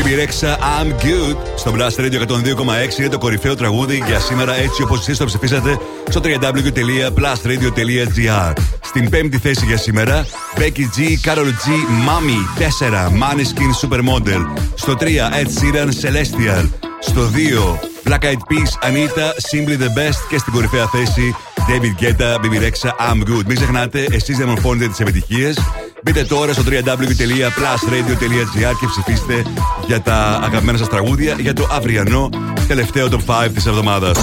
BB Rexa, I'm Good. Στο Blast Radio 102,6 είναι το κορυφαίο τραγούδι για σήμερα έτσι όπως εσείς το ψηφίσατε στο www.blastradio.gr Στην πέμπτη θέση για σήμερα Becky G, Carol G, Mami 4, Maniskin Supermodel. Στο 3, Ed Sheeran, Celestial. Στο 2, Black Eyed Peas, Anita, Simply the Best. Και στην κορυφαία θέση David Guetta, BB Rexa, I'm Good. Μην ξεχνάτε, εσείς διαμορφώνετε τις επιτυχίες. Μπείτε τώρα στο www.plusradio.gr και ψηφίστε για τα αγαπημένα σας τραγούδια για το αυριανό τελευταίο top 5 της εβδομάδας.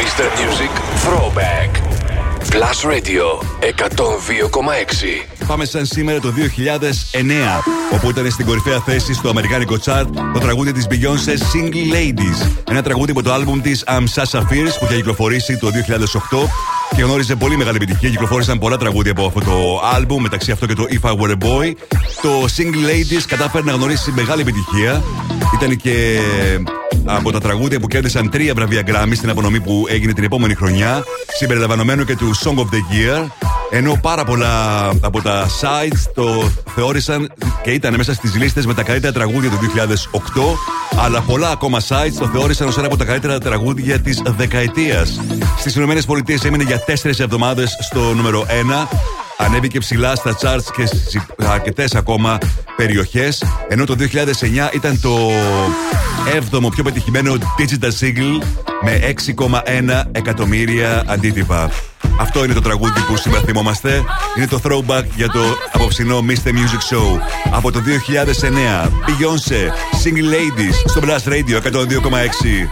Mr. Music Throwback Plus Radio 102,6 Πάμε σαν σήμερα το 2009, όπου ήταν στην κορυφαία θέση στο αμερικάνικο chart το τραγούδι της Beyoncé Single Ladies. Ένα τραγούδι από το άλμπουμ της I'm Sasha που είχε κυκλοφορήσει το 2008 και γνώριζε πολύ μεγάλη επιτυχία. Κυκλοφόρησαν πολλά τραγούδια από αυτό το album, μεταξύ αυτό και το If I Were a Boy. Το Single Ladies κατάφερε να γνωρίσει μεγάλη επιτυχία. Ήταν και από τα τραγούδια που κέρδισαν τρία βραβεία Grammy στην απονομή που έγινε την επόμενη χρονιά, συμπεριλαμβανομένου και του Song of the Year. Ενώ πάρα πολλά από τα sites το θεώρησαν και ήταν μέσα στις λίστες με τα καλύτερα τραγούδια του 2008, αλλά πολλά ακόμα sites το θεώρησαν ως ένα από τα καλύτερα τραγούδια της δεκαετίας. Στις ΗΠΑ έμεινε για 4 εβδομάδες στο νούμερο 1. Ανέβηκε ψηλά στα charts και στι αρκετές ακόμα περιοχές. Ενώ το 2009 ήταν το 7ο πιο πετυχημένο digital single με 6,1 εκατομμύρια αντίτυπα. Αυτό είναι το τραγούδι που σήμερα θυμόμαστε. Είναι το throwback για το απόψινό Mr. Music Show. Από το 2009, Beyoncé, Single Ladies, στο Blast Radio 102,6.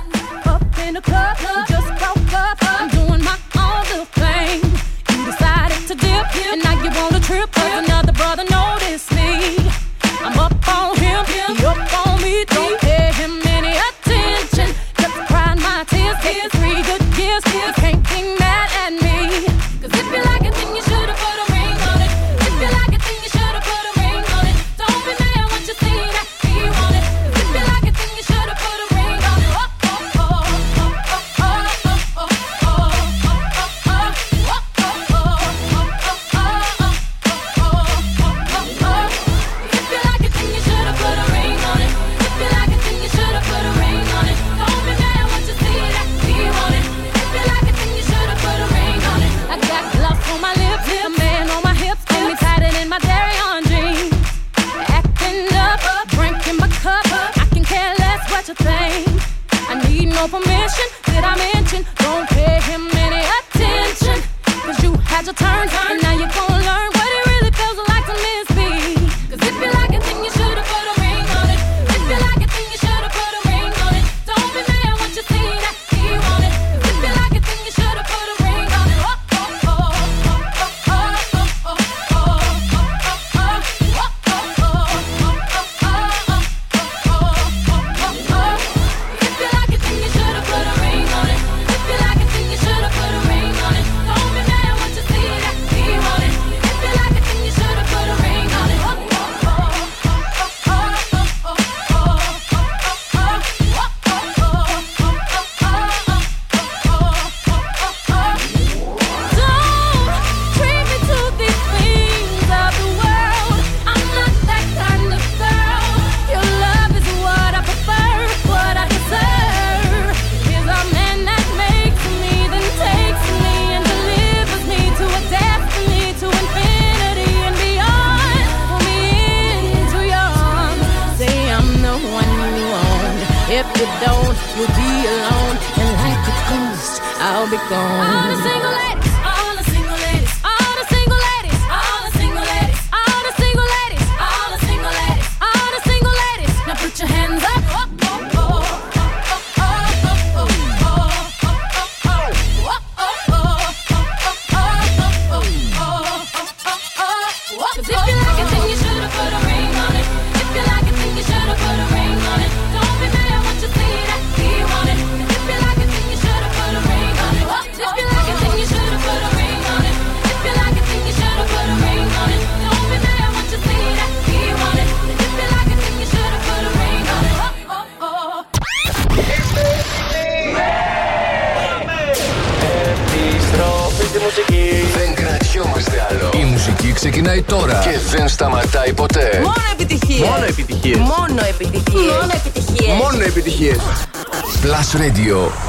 Another brother, for permission. Did I mention? Don't pay him any attention. Cause you had your turn, and now you.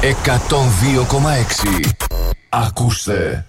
102,6 Ακούστε.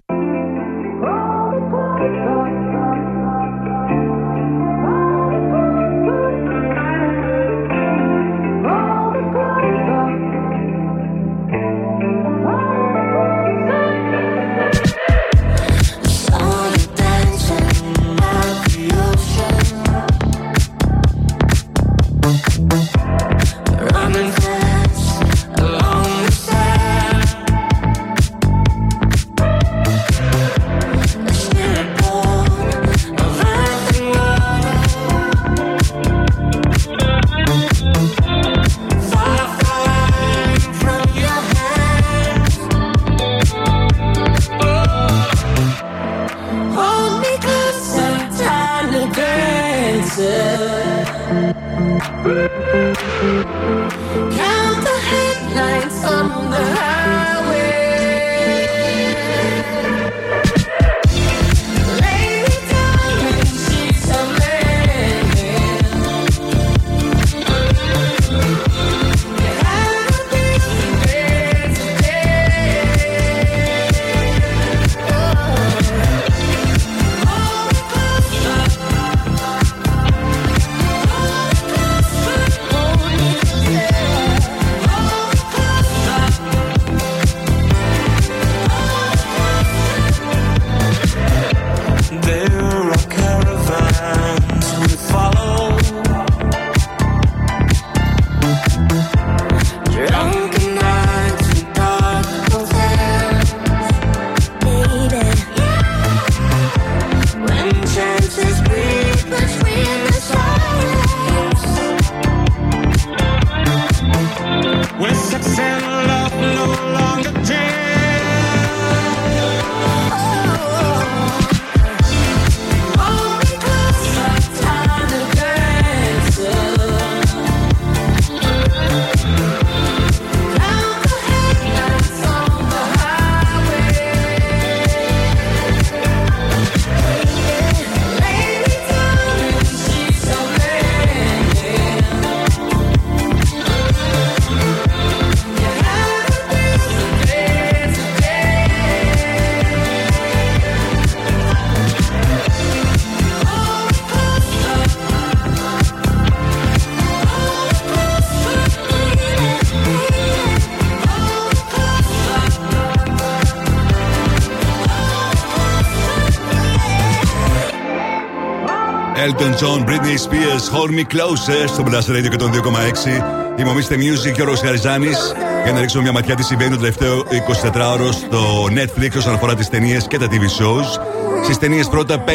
Elton John, Britney Spears, Hold Me Closer στο Blast Radio και τον 2,6. Ημομίστε Music και ο Ρος Χαριζάνης για να ρίξουμε μια ματιά τι συμβαίνει το τελευταίο 24ωρο στο Netflix όσον αφορά τις ταινίες και τα TV shows. Στις ταινίες πρώτα 5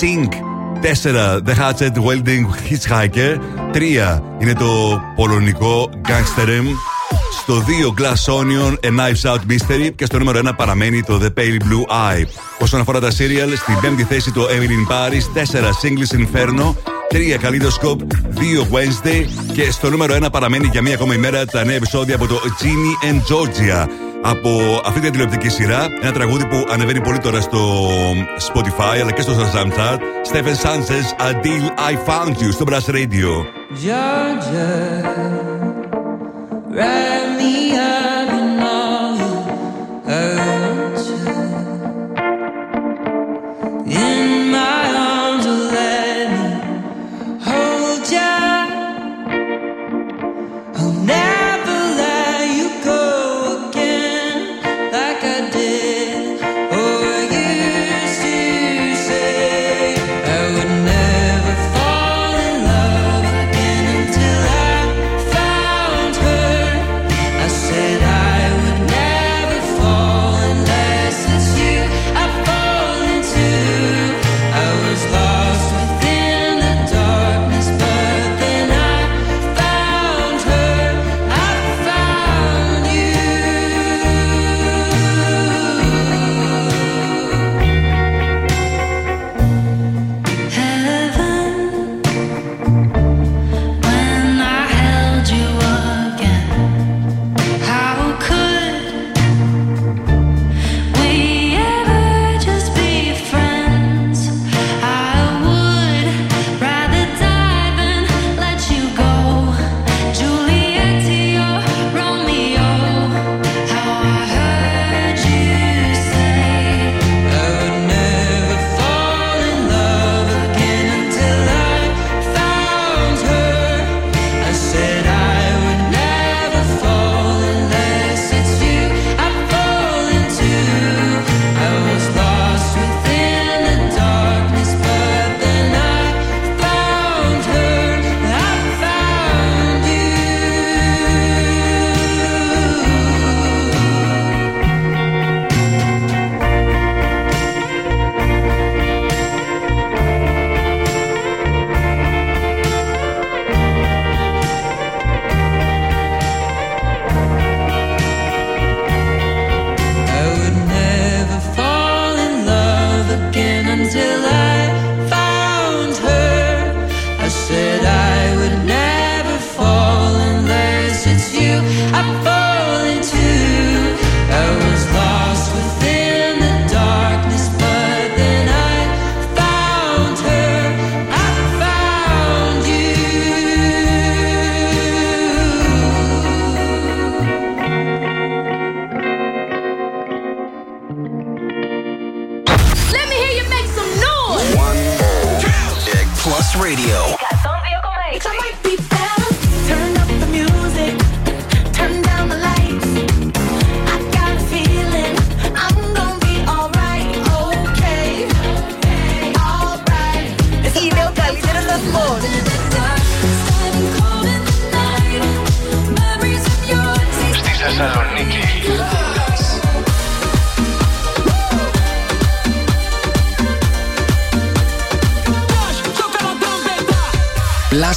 Sync 4 The Hatchet Welding Hitchhiker 3 είναι το πολωνικό Gangsterem στο 2 Glass Onion A Knives Out Mystery και στο νούμερο 1 παραμένει το The Pale Blue Eye. Όσον αφορά τα serial, στην πέμπτη θέση το Emily in Paris, 4 Singles Inferno, 3 Kaleidoscope, 2 Wednesday και στο νούμερο 1 παραμένει για μία ακόμα ημέρα τα νέα επεισόδια από το Ginny and Georgia. Από αυτή την τηλεοπτική σειρά, ένα τραγούδι που ανεβαίνει πολύ τώρα στο Spotify αλλά και στο Shazam Chart, Stephen Sanchez, A Deal I Found You στο Brass Radio. Georgia,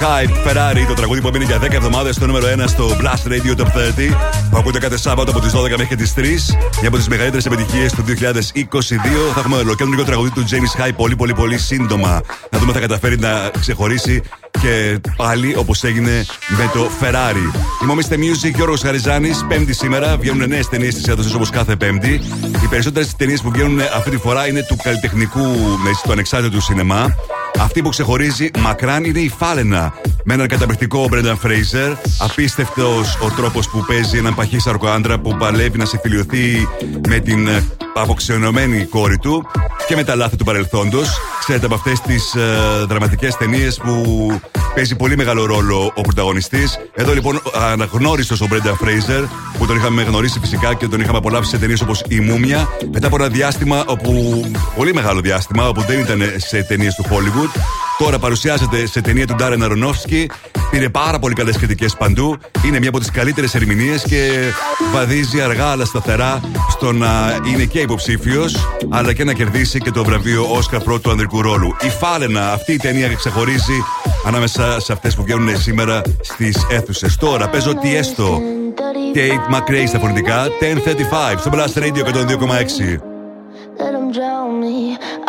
Hype, Ferrari, το τραγούδι που μείνει για 10 εβδομάδες στο νούμερο 1 στο Blast Radio Top 30. Που ακούτε κάθε Σάββατο από τις 12 μέχρι και τις 3. Μια από τις μεγαλύτερες επιτυχίες του 2022. Θα έχουμε ολοκέντρο τραγούδι του James Hype πολύ πολύ πολύ σύντομα. Να δούμε αν θα καταφέρει να ξεχωρίσει και πάλι όπως έγινε με το Ferrari. Είμαστε Music, Γιώργος Χαριζάνης. Πέμπτη σήμερα βγαίνουν νέες ταινίες τη έδωση όπως κάθε Πέμπτη. Οι περισσότερες ταινίες που βγαίνουν αυτή τη φορά είναι του καλλιτεχνικού, με του ανεξάρτητου σινεμά. Αυτή που ξεχωρίζει μακράν είναι η Φάλαινα. Με έναν καταπληκτικό Μπρένταν Φρέιζερ. Απίστευτος ο τρόπος που παίζει έναν παχύσαρκο άντρα που παλεύει να συμφιλειωθεί με την ε, αποξενωμένη κόρη του και με τα λάθη του παρελθόντος. Ξέρετε από αυτές τις ε, δραματικές ταινίες που παίζει πολύ μεγάλο ρόλο ο πρωταγωνιστής. Εδώ λοιπόν αναγνώριστος ο Μπρένταν Φρέιζερ που τον είχαμε γνωρίσει φυσικά και τον είχαμε απολαύσει σε ταινίες όπως Η Μούμια. Μετά από ένα διάστημα, όπου, πολύ μεγάλο διάστημα, όπου δεν ήταν σε ταινίες του Hollywood. Τώρα παρουσιάζεται σε ταινία του Ντάρεν Αρονόφσκι. Πήρε πάρα πολύ καλές κριτικές παντού. Είναι μια από τις καλύτερες ερμηνείες και βαδίζει αργά αλλά σταθερά στο να είναι και υποψήφιος, αλλά και να κερδίσει και το βραβείο Όσκαρ πρώτου ανδρικού ρόλου. Η Φάλαινα, αυτή η ταινία ξεχωρίζει ανάμεσα σε αυτές που βγαίνουν σήμερα στις αίθουσες. Τώρα παίζω τι έστω. Kate McRae στα φωνητικά 1035 στο Blast Radio 102,6. Let them drown me.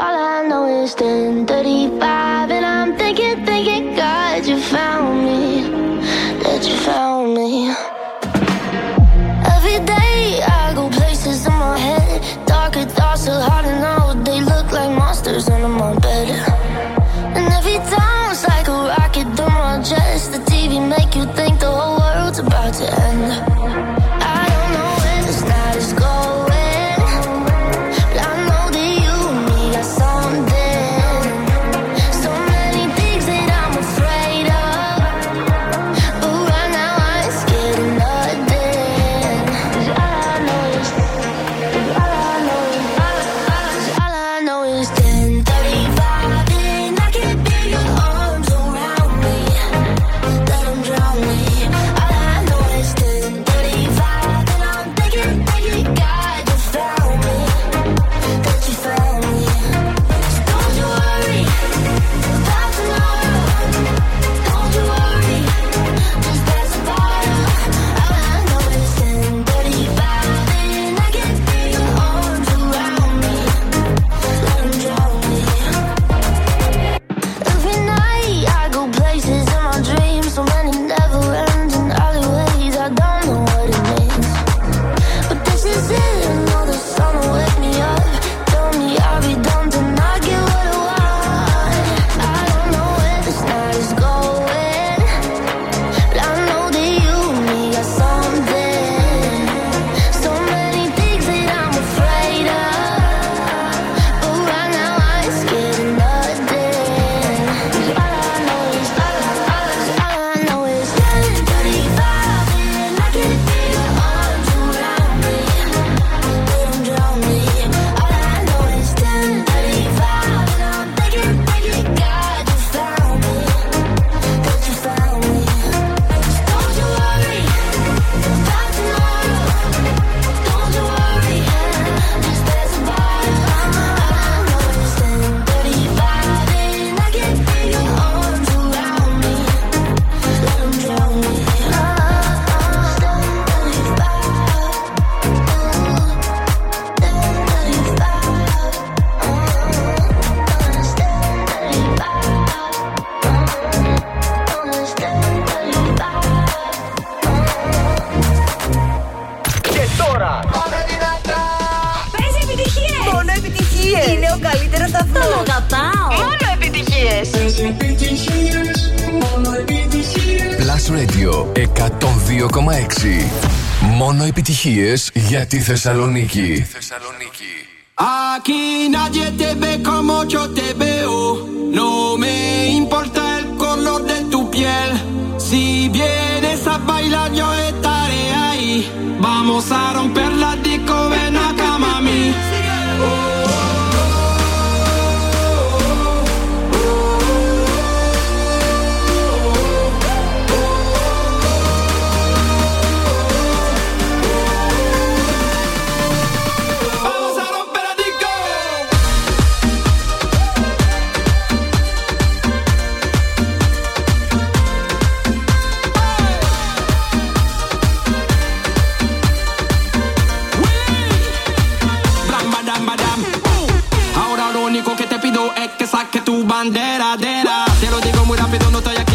All I know is 1035, and I'm thinking, thinking, God, you found me. That you found me. Every day I go places in my head. Darker thoughts so hard and out. They look like monsters under my bed. 102,6 Μόνο επιτυχίες για τη Θεσσαλονίκη. Aquí nadie te ve como yo te veo. No me importa el color de tu piel. Si vienes a bailar, yo estaré ahí. Vamos a romper la disco, ven acá, mami. Oh. bandera, dera. Te lo digo muy rápido, no estoy aquí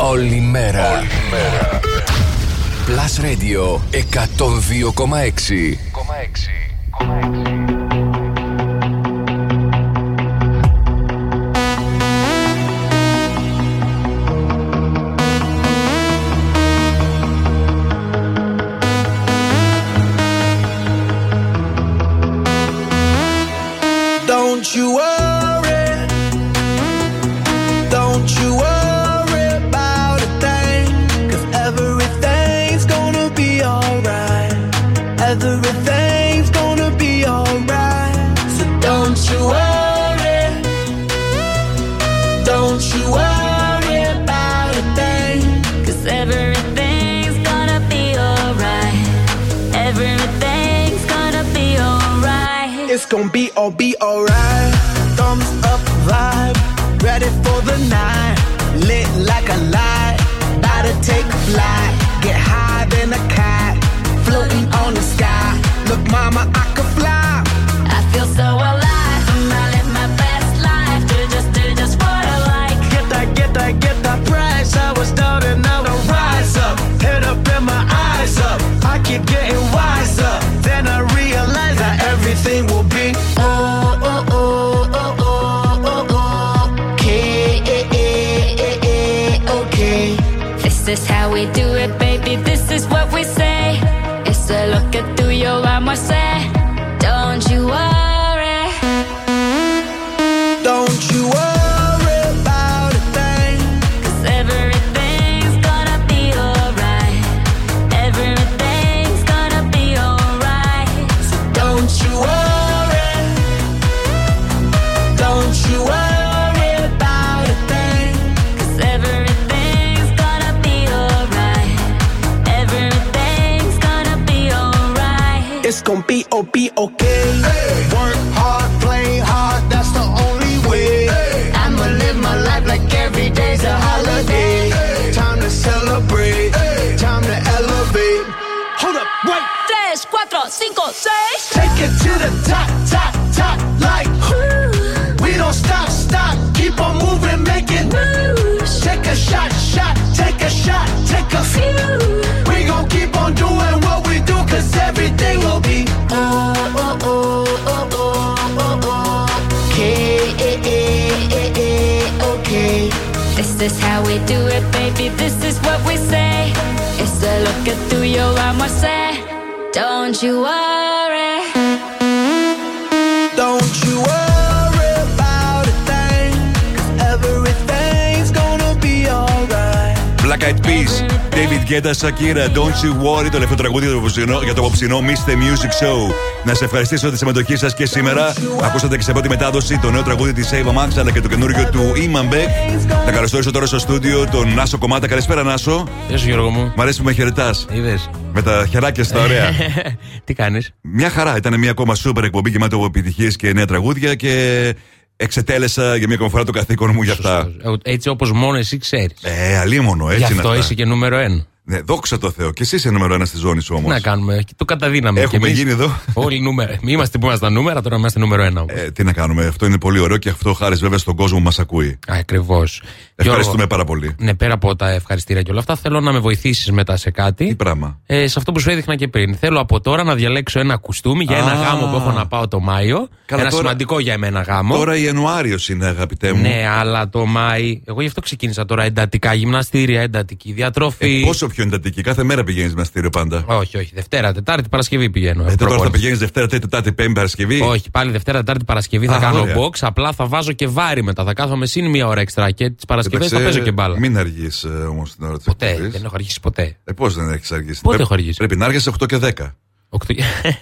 όλη μέρα. Όλη μέρα. Plus Radio 102,6. 102,6. All be alright. Thumbs up vibe, ready for the night. Lit like a light, about to take flight. How we do it, baby. This is what we say. It's a look at through your armor, say. Don't you worry. David Guetta, Shakira, Don't You Worry, το τελευταίο τραγούδι για το απόψινό- για το απόψινό Mr. Music Show. Να σε ευχαριστήσω για τη συμμετοχή σας και σήμερα. Ακούσατε και σε πρώτη μετάδοση το νέο τραγούδι της Ava Max αλλά και το καινούργιο του Iman Beck. Να καλωσορίσω τώρα στο στούντιο τον Νάσο Κομμάτα. Καλησπέρα, Νάσο. Γεια σου, Γιώργο μου. Μ' αρέσει που με χαιρετάς. Είδες. Με τα χεράκια στα ωραία. Τι κάνεις; Μια χαρά. Ήταν μια ακόμα σούπερ εκπομπή γεμάτη από επιτυχίες και νέα τραγούδια και εξετέλεσα για μια ακόμα φορά το καθήκον μου για αυτά. Έτσι όπως μόνο εσύ ξέρεις. Ε, αλίμονο, έτσι Γι' είναι αυτό αυτά. είσαι και νούμερο ένα. Ναι, δόξα τω Θεώ. Και εσύ είσαι νούμερο ένα στη ζώνη σου όμως. Τι να κάνουμε, το καταδύναμε. Έχουμε κι εμείς. γίνει εδώ. Όλοι νούμερα. Μη είμαστε που ήμασταν νούμερα, τώρα είμαστε νούμερο ένα. όμως. Ε, τι να κάνουμε, αυτό είναι πολύ ωραίο και αυτό χάρη βέβαια στον κόσμο που μας ακούει. Ακριβώς. Ευχαριστούμε πάρα πολύ. Ναι, πέρα από τα ευχαριστήρια και όλα αυτά, θέλω να με βοηθήσεις μετά σε κάτι. Τι πράγμα. Ε, σε αυτό που σου έδειχνα και πριν. Θέλω από τώρα να διαλέξω ένα κουστούμι για ένα Α. γάμο που έχω να πάω το Μάιο. Καλά, ένα τώρα- σημαντικό για εμένα γάμο. Τώρα Ιανουάριος είναι, αγαπητέ μου. Ναι, αλλά το Μάη. Εγώ γι' αυτό ξεκίνησα τώρα εντατικά. Γυμναστήρια, εντατική διατροφή. Ε, πόσο πιο πιο εντατική. Κάθε μέρα πηγαίνεις γυμναστήριο πάντα. Όχι, όχι. Δευτέρα, Τετάρτη, Παρασκευή πηγαίνω. Ε, τώρα θα Προπόνηση. πηγαίνεις Δευτέρα, Τρίτη, Τετάρτη, Πέμπτη, Παρασκευή; Όχι, πάλι Δευτέρα, Τετάρτη, Παρασκευή θα Α, κάνω ωραία. box. Απλά θα βάζω και βάρη μετά. Θα κάθομαι συν μία ώρα έξτρα και τις Παρασκευές θα Εντάξει, παίζω και μπάλα. Μην αργείς όμως την ώρα της Ποτέ, δεν έχω αργήσει ποτέ. Ε, πώς δεν έχεις αργήσει; Πότε Πρέπει- έχω αργήσει; Πρέπει να έρχεσαι 8 και 10. Οκτώ και-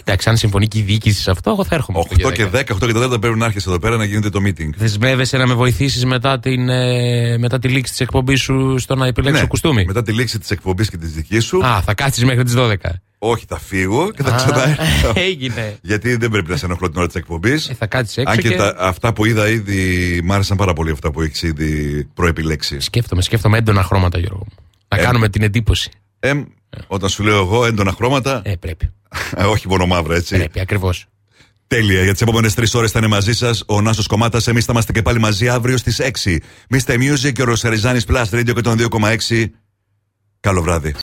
Εντάξει, αν συμφωνεί και η διοίκηση σε αυτό, εγώ θα έρχομαι. 8 και 10, 8 και 4 πρέπει να έρχεσαι εδώ πέρα να γίνεται το meeting. Δεσμεύεσαι να με βοηθήσεις μετά, την, ε, μετά τη λήξη της εκπομπής σου στο να επιλέξω Ναι, κουστούμι; Μετά τη λήξη της εκπομπής και της δικής σου. Α, θα κάτσει μέχρι τις 12. Όχι, θα φύγω και θα Α, ξαναέρθω. Έγινε. Γιατί δεν πρέπει να σε ενοχλώ την ώρα της εκπομπής. Ε, θα κάτσει έξω. Αν και, και... τα, αυτά που είδα ήδη μ' άρεσαν πάρα πολύ αυτά που έχεις ήδη προεπιλέξει. Σκέφτομαι, σκέφτομαι έντονα χρώματα, Γιώργο. μου. Να Ε, κάνουμε την εντύπωση. Ε, όταν σου λέω εγώ έντονα χρώματα. Ε, πρέπει. όχι μόνο μαύρα, έτσι. Πρέπει, ακριβώς. Τέλεια. Για τις επόμενες τρεις ώρες θα είναι μαζί σας ο Νάσος Κομμάτα. Εμείς θα είμαστε και πάλι μαζί αύριο στις 6. Mr. Music και ο Ροσαριζάνη Plus Radio και τον 2,6. Καλό βράδυ.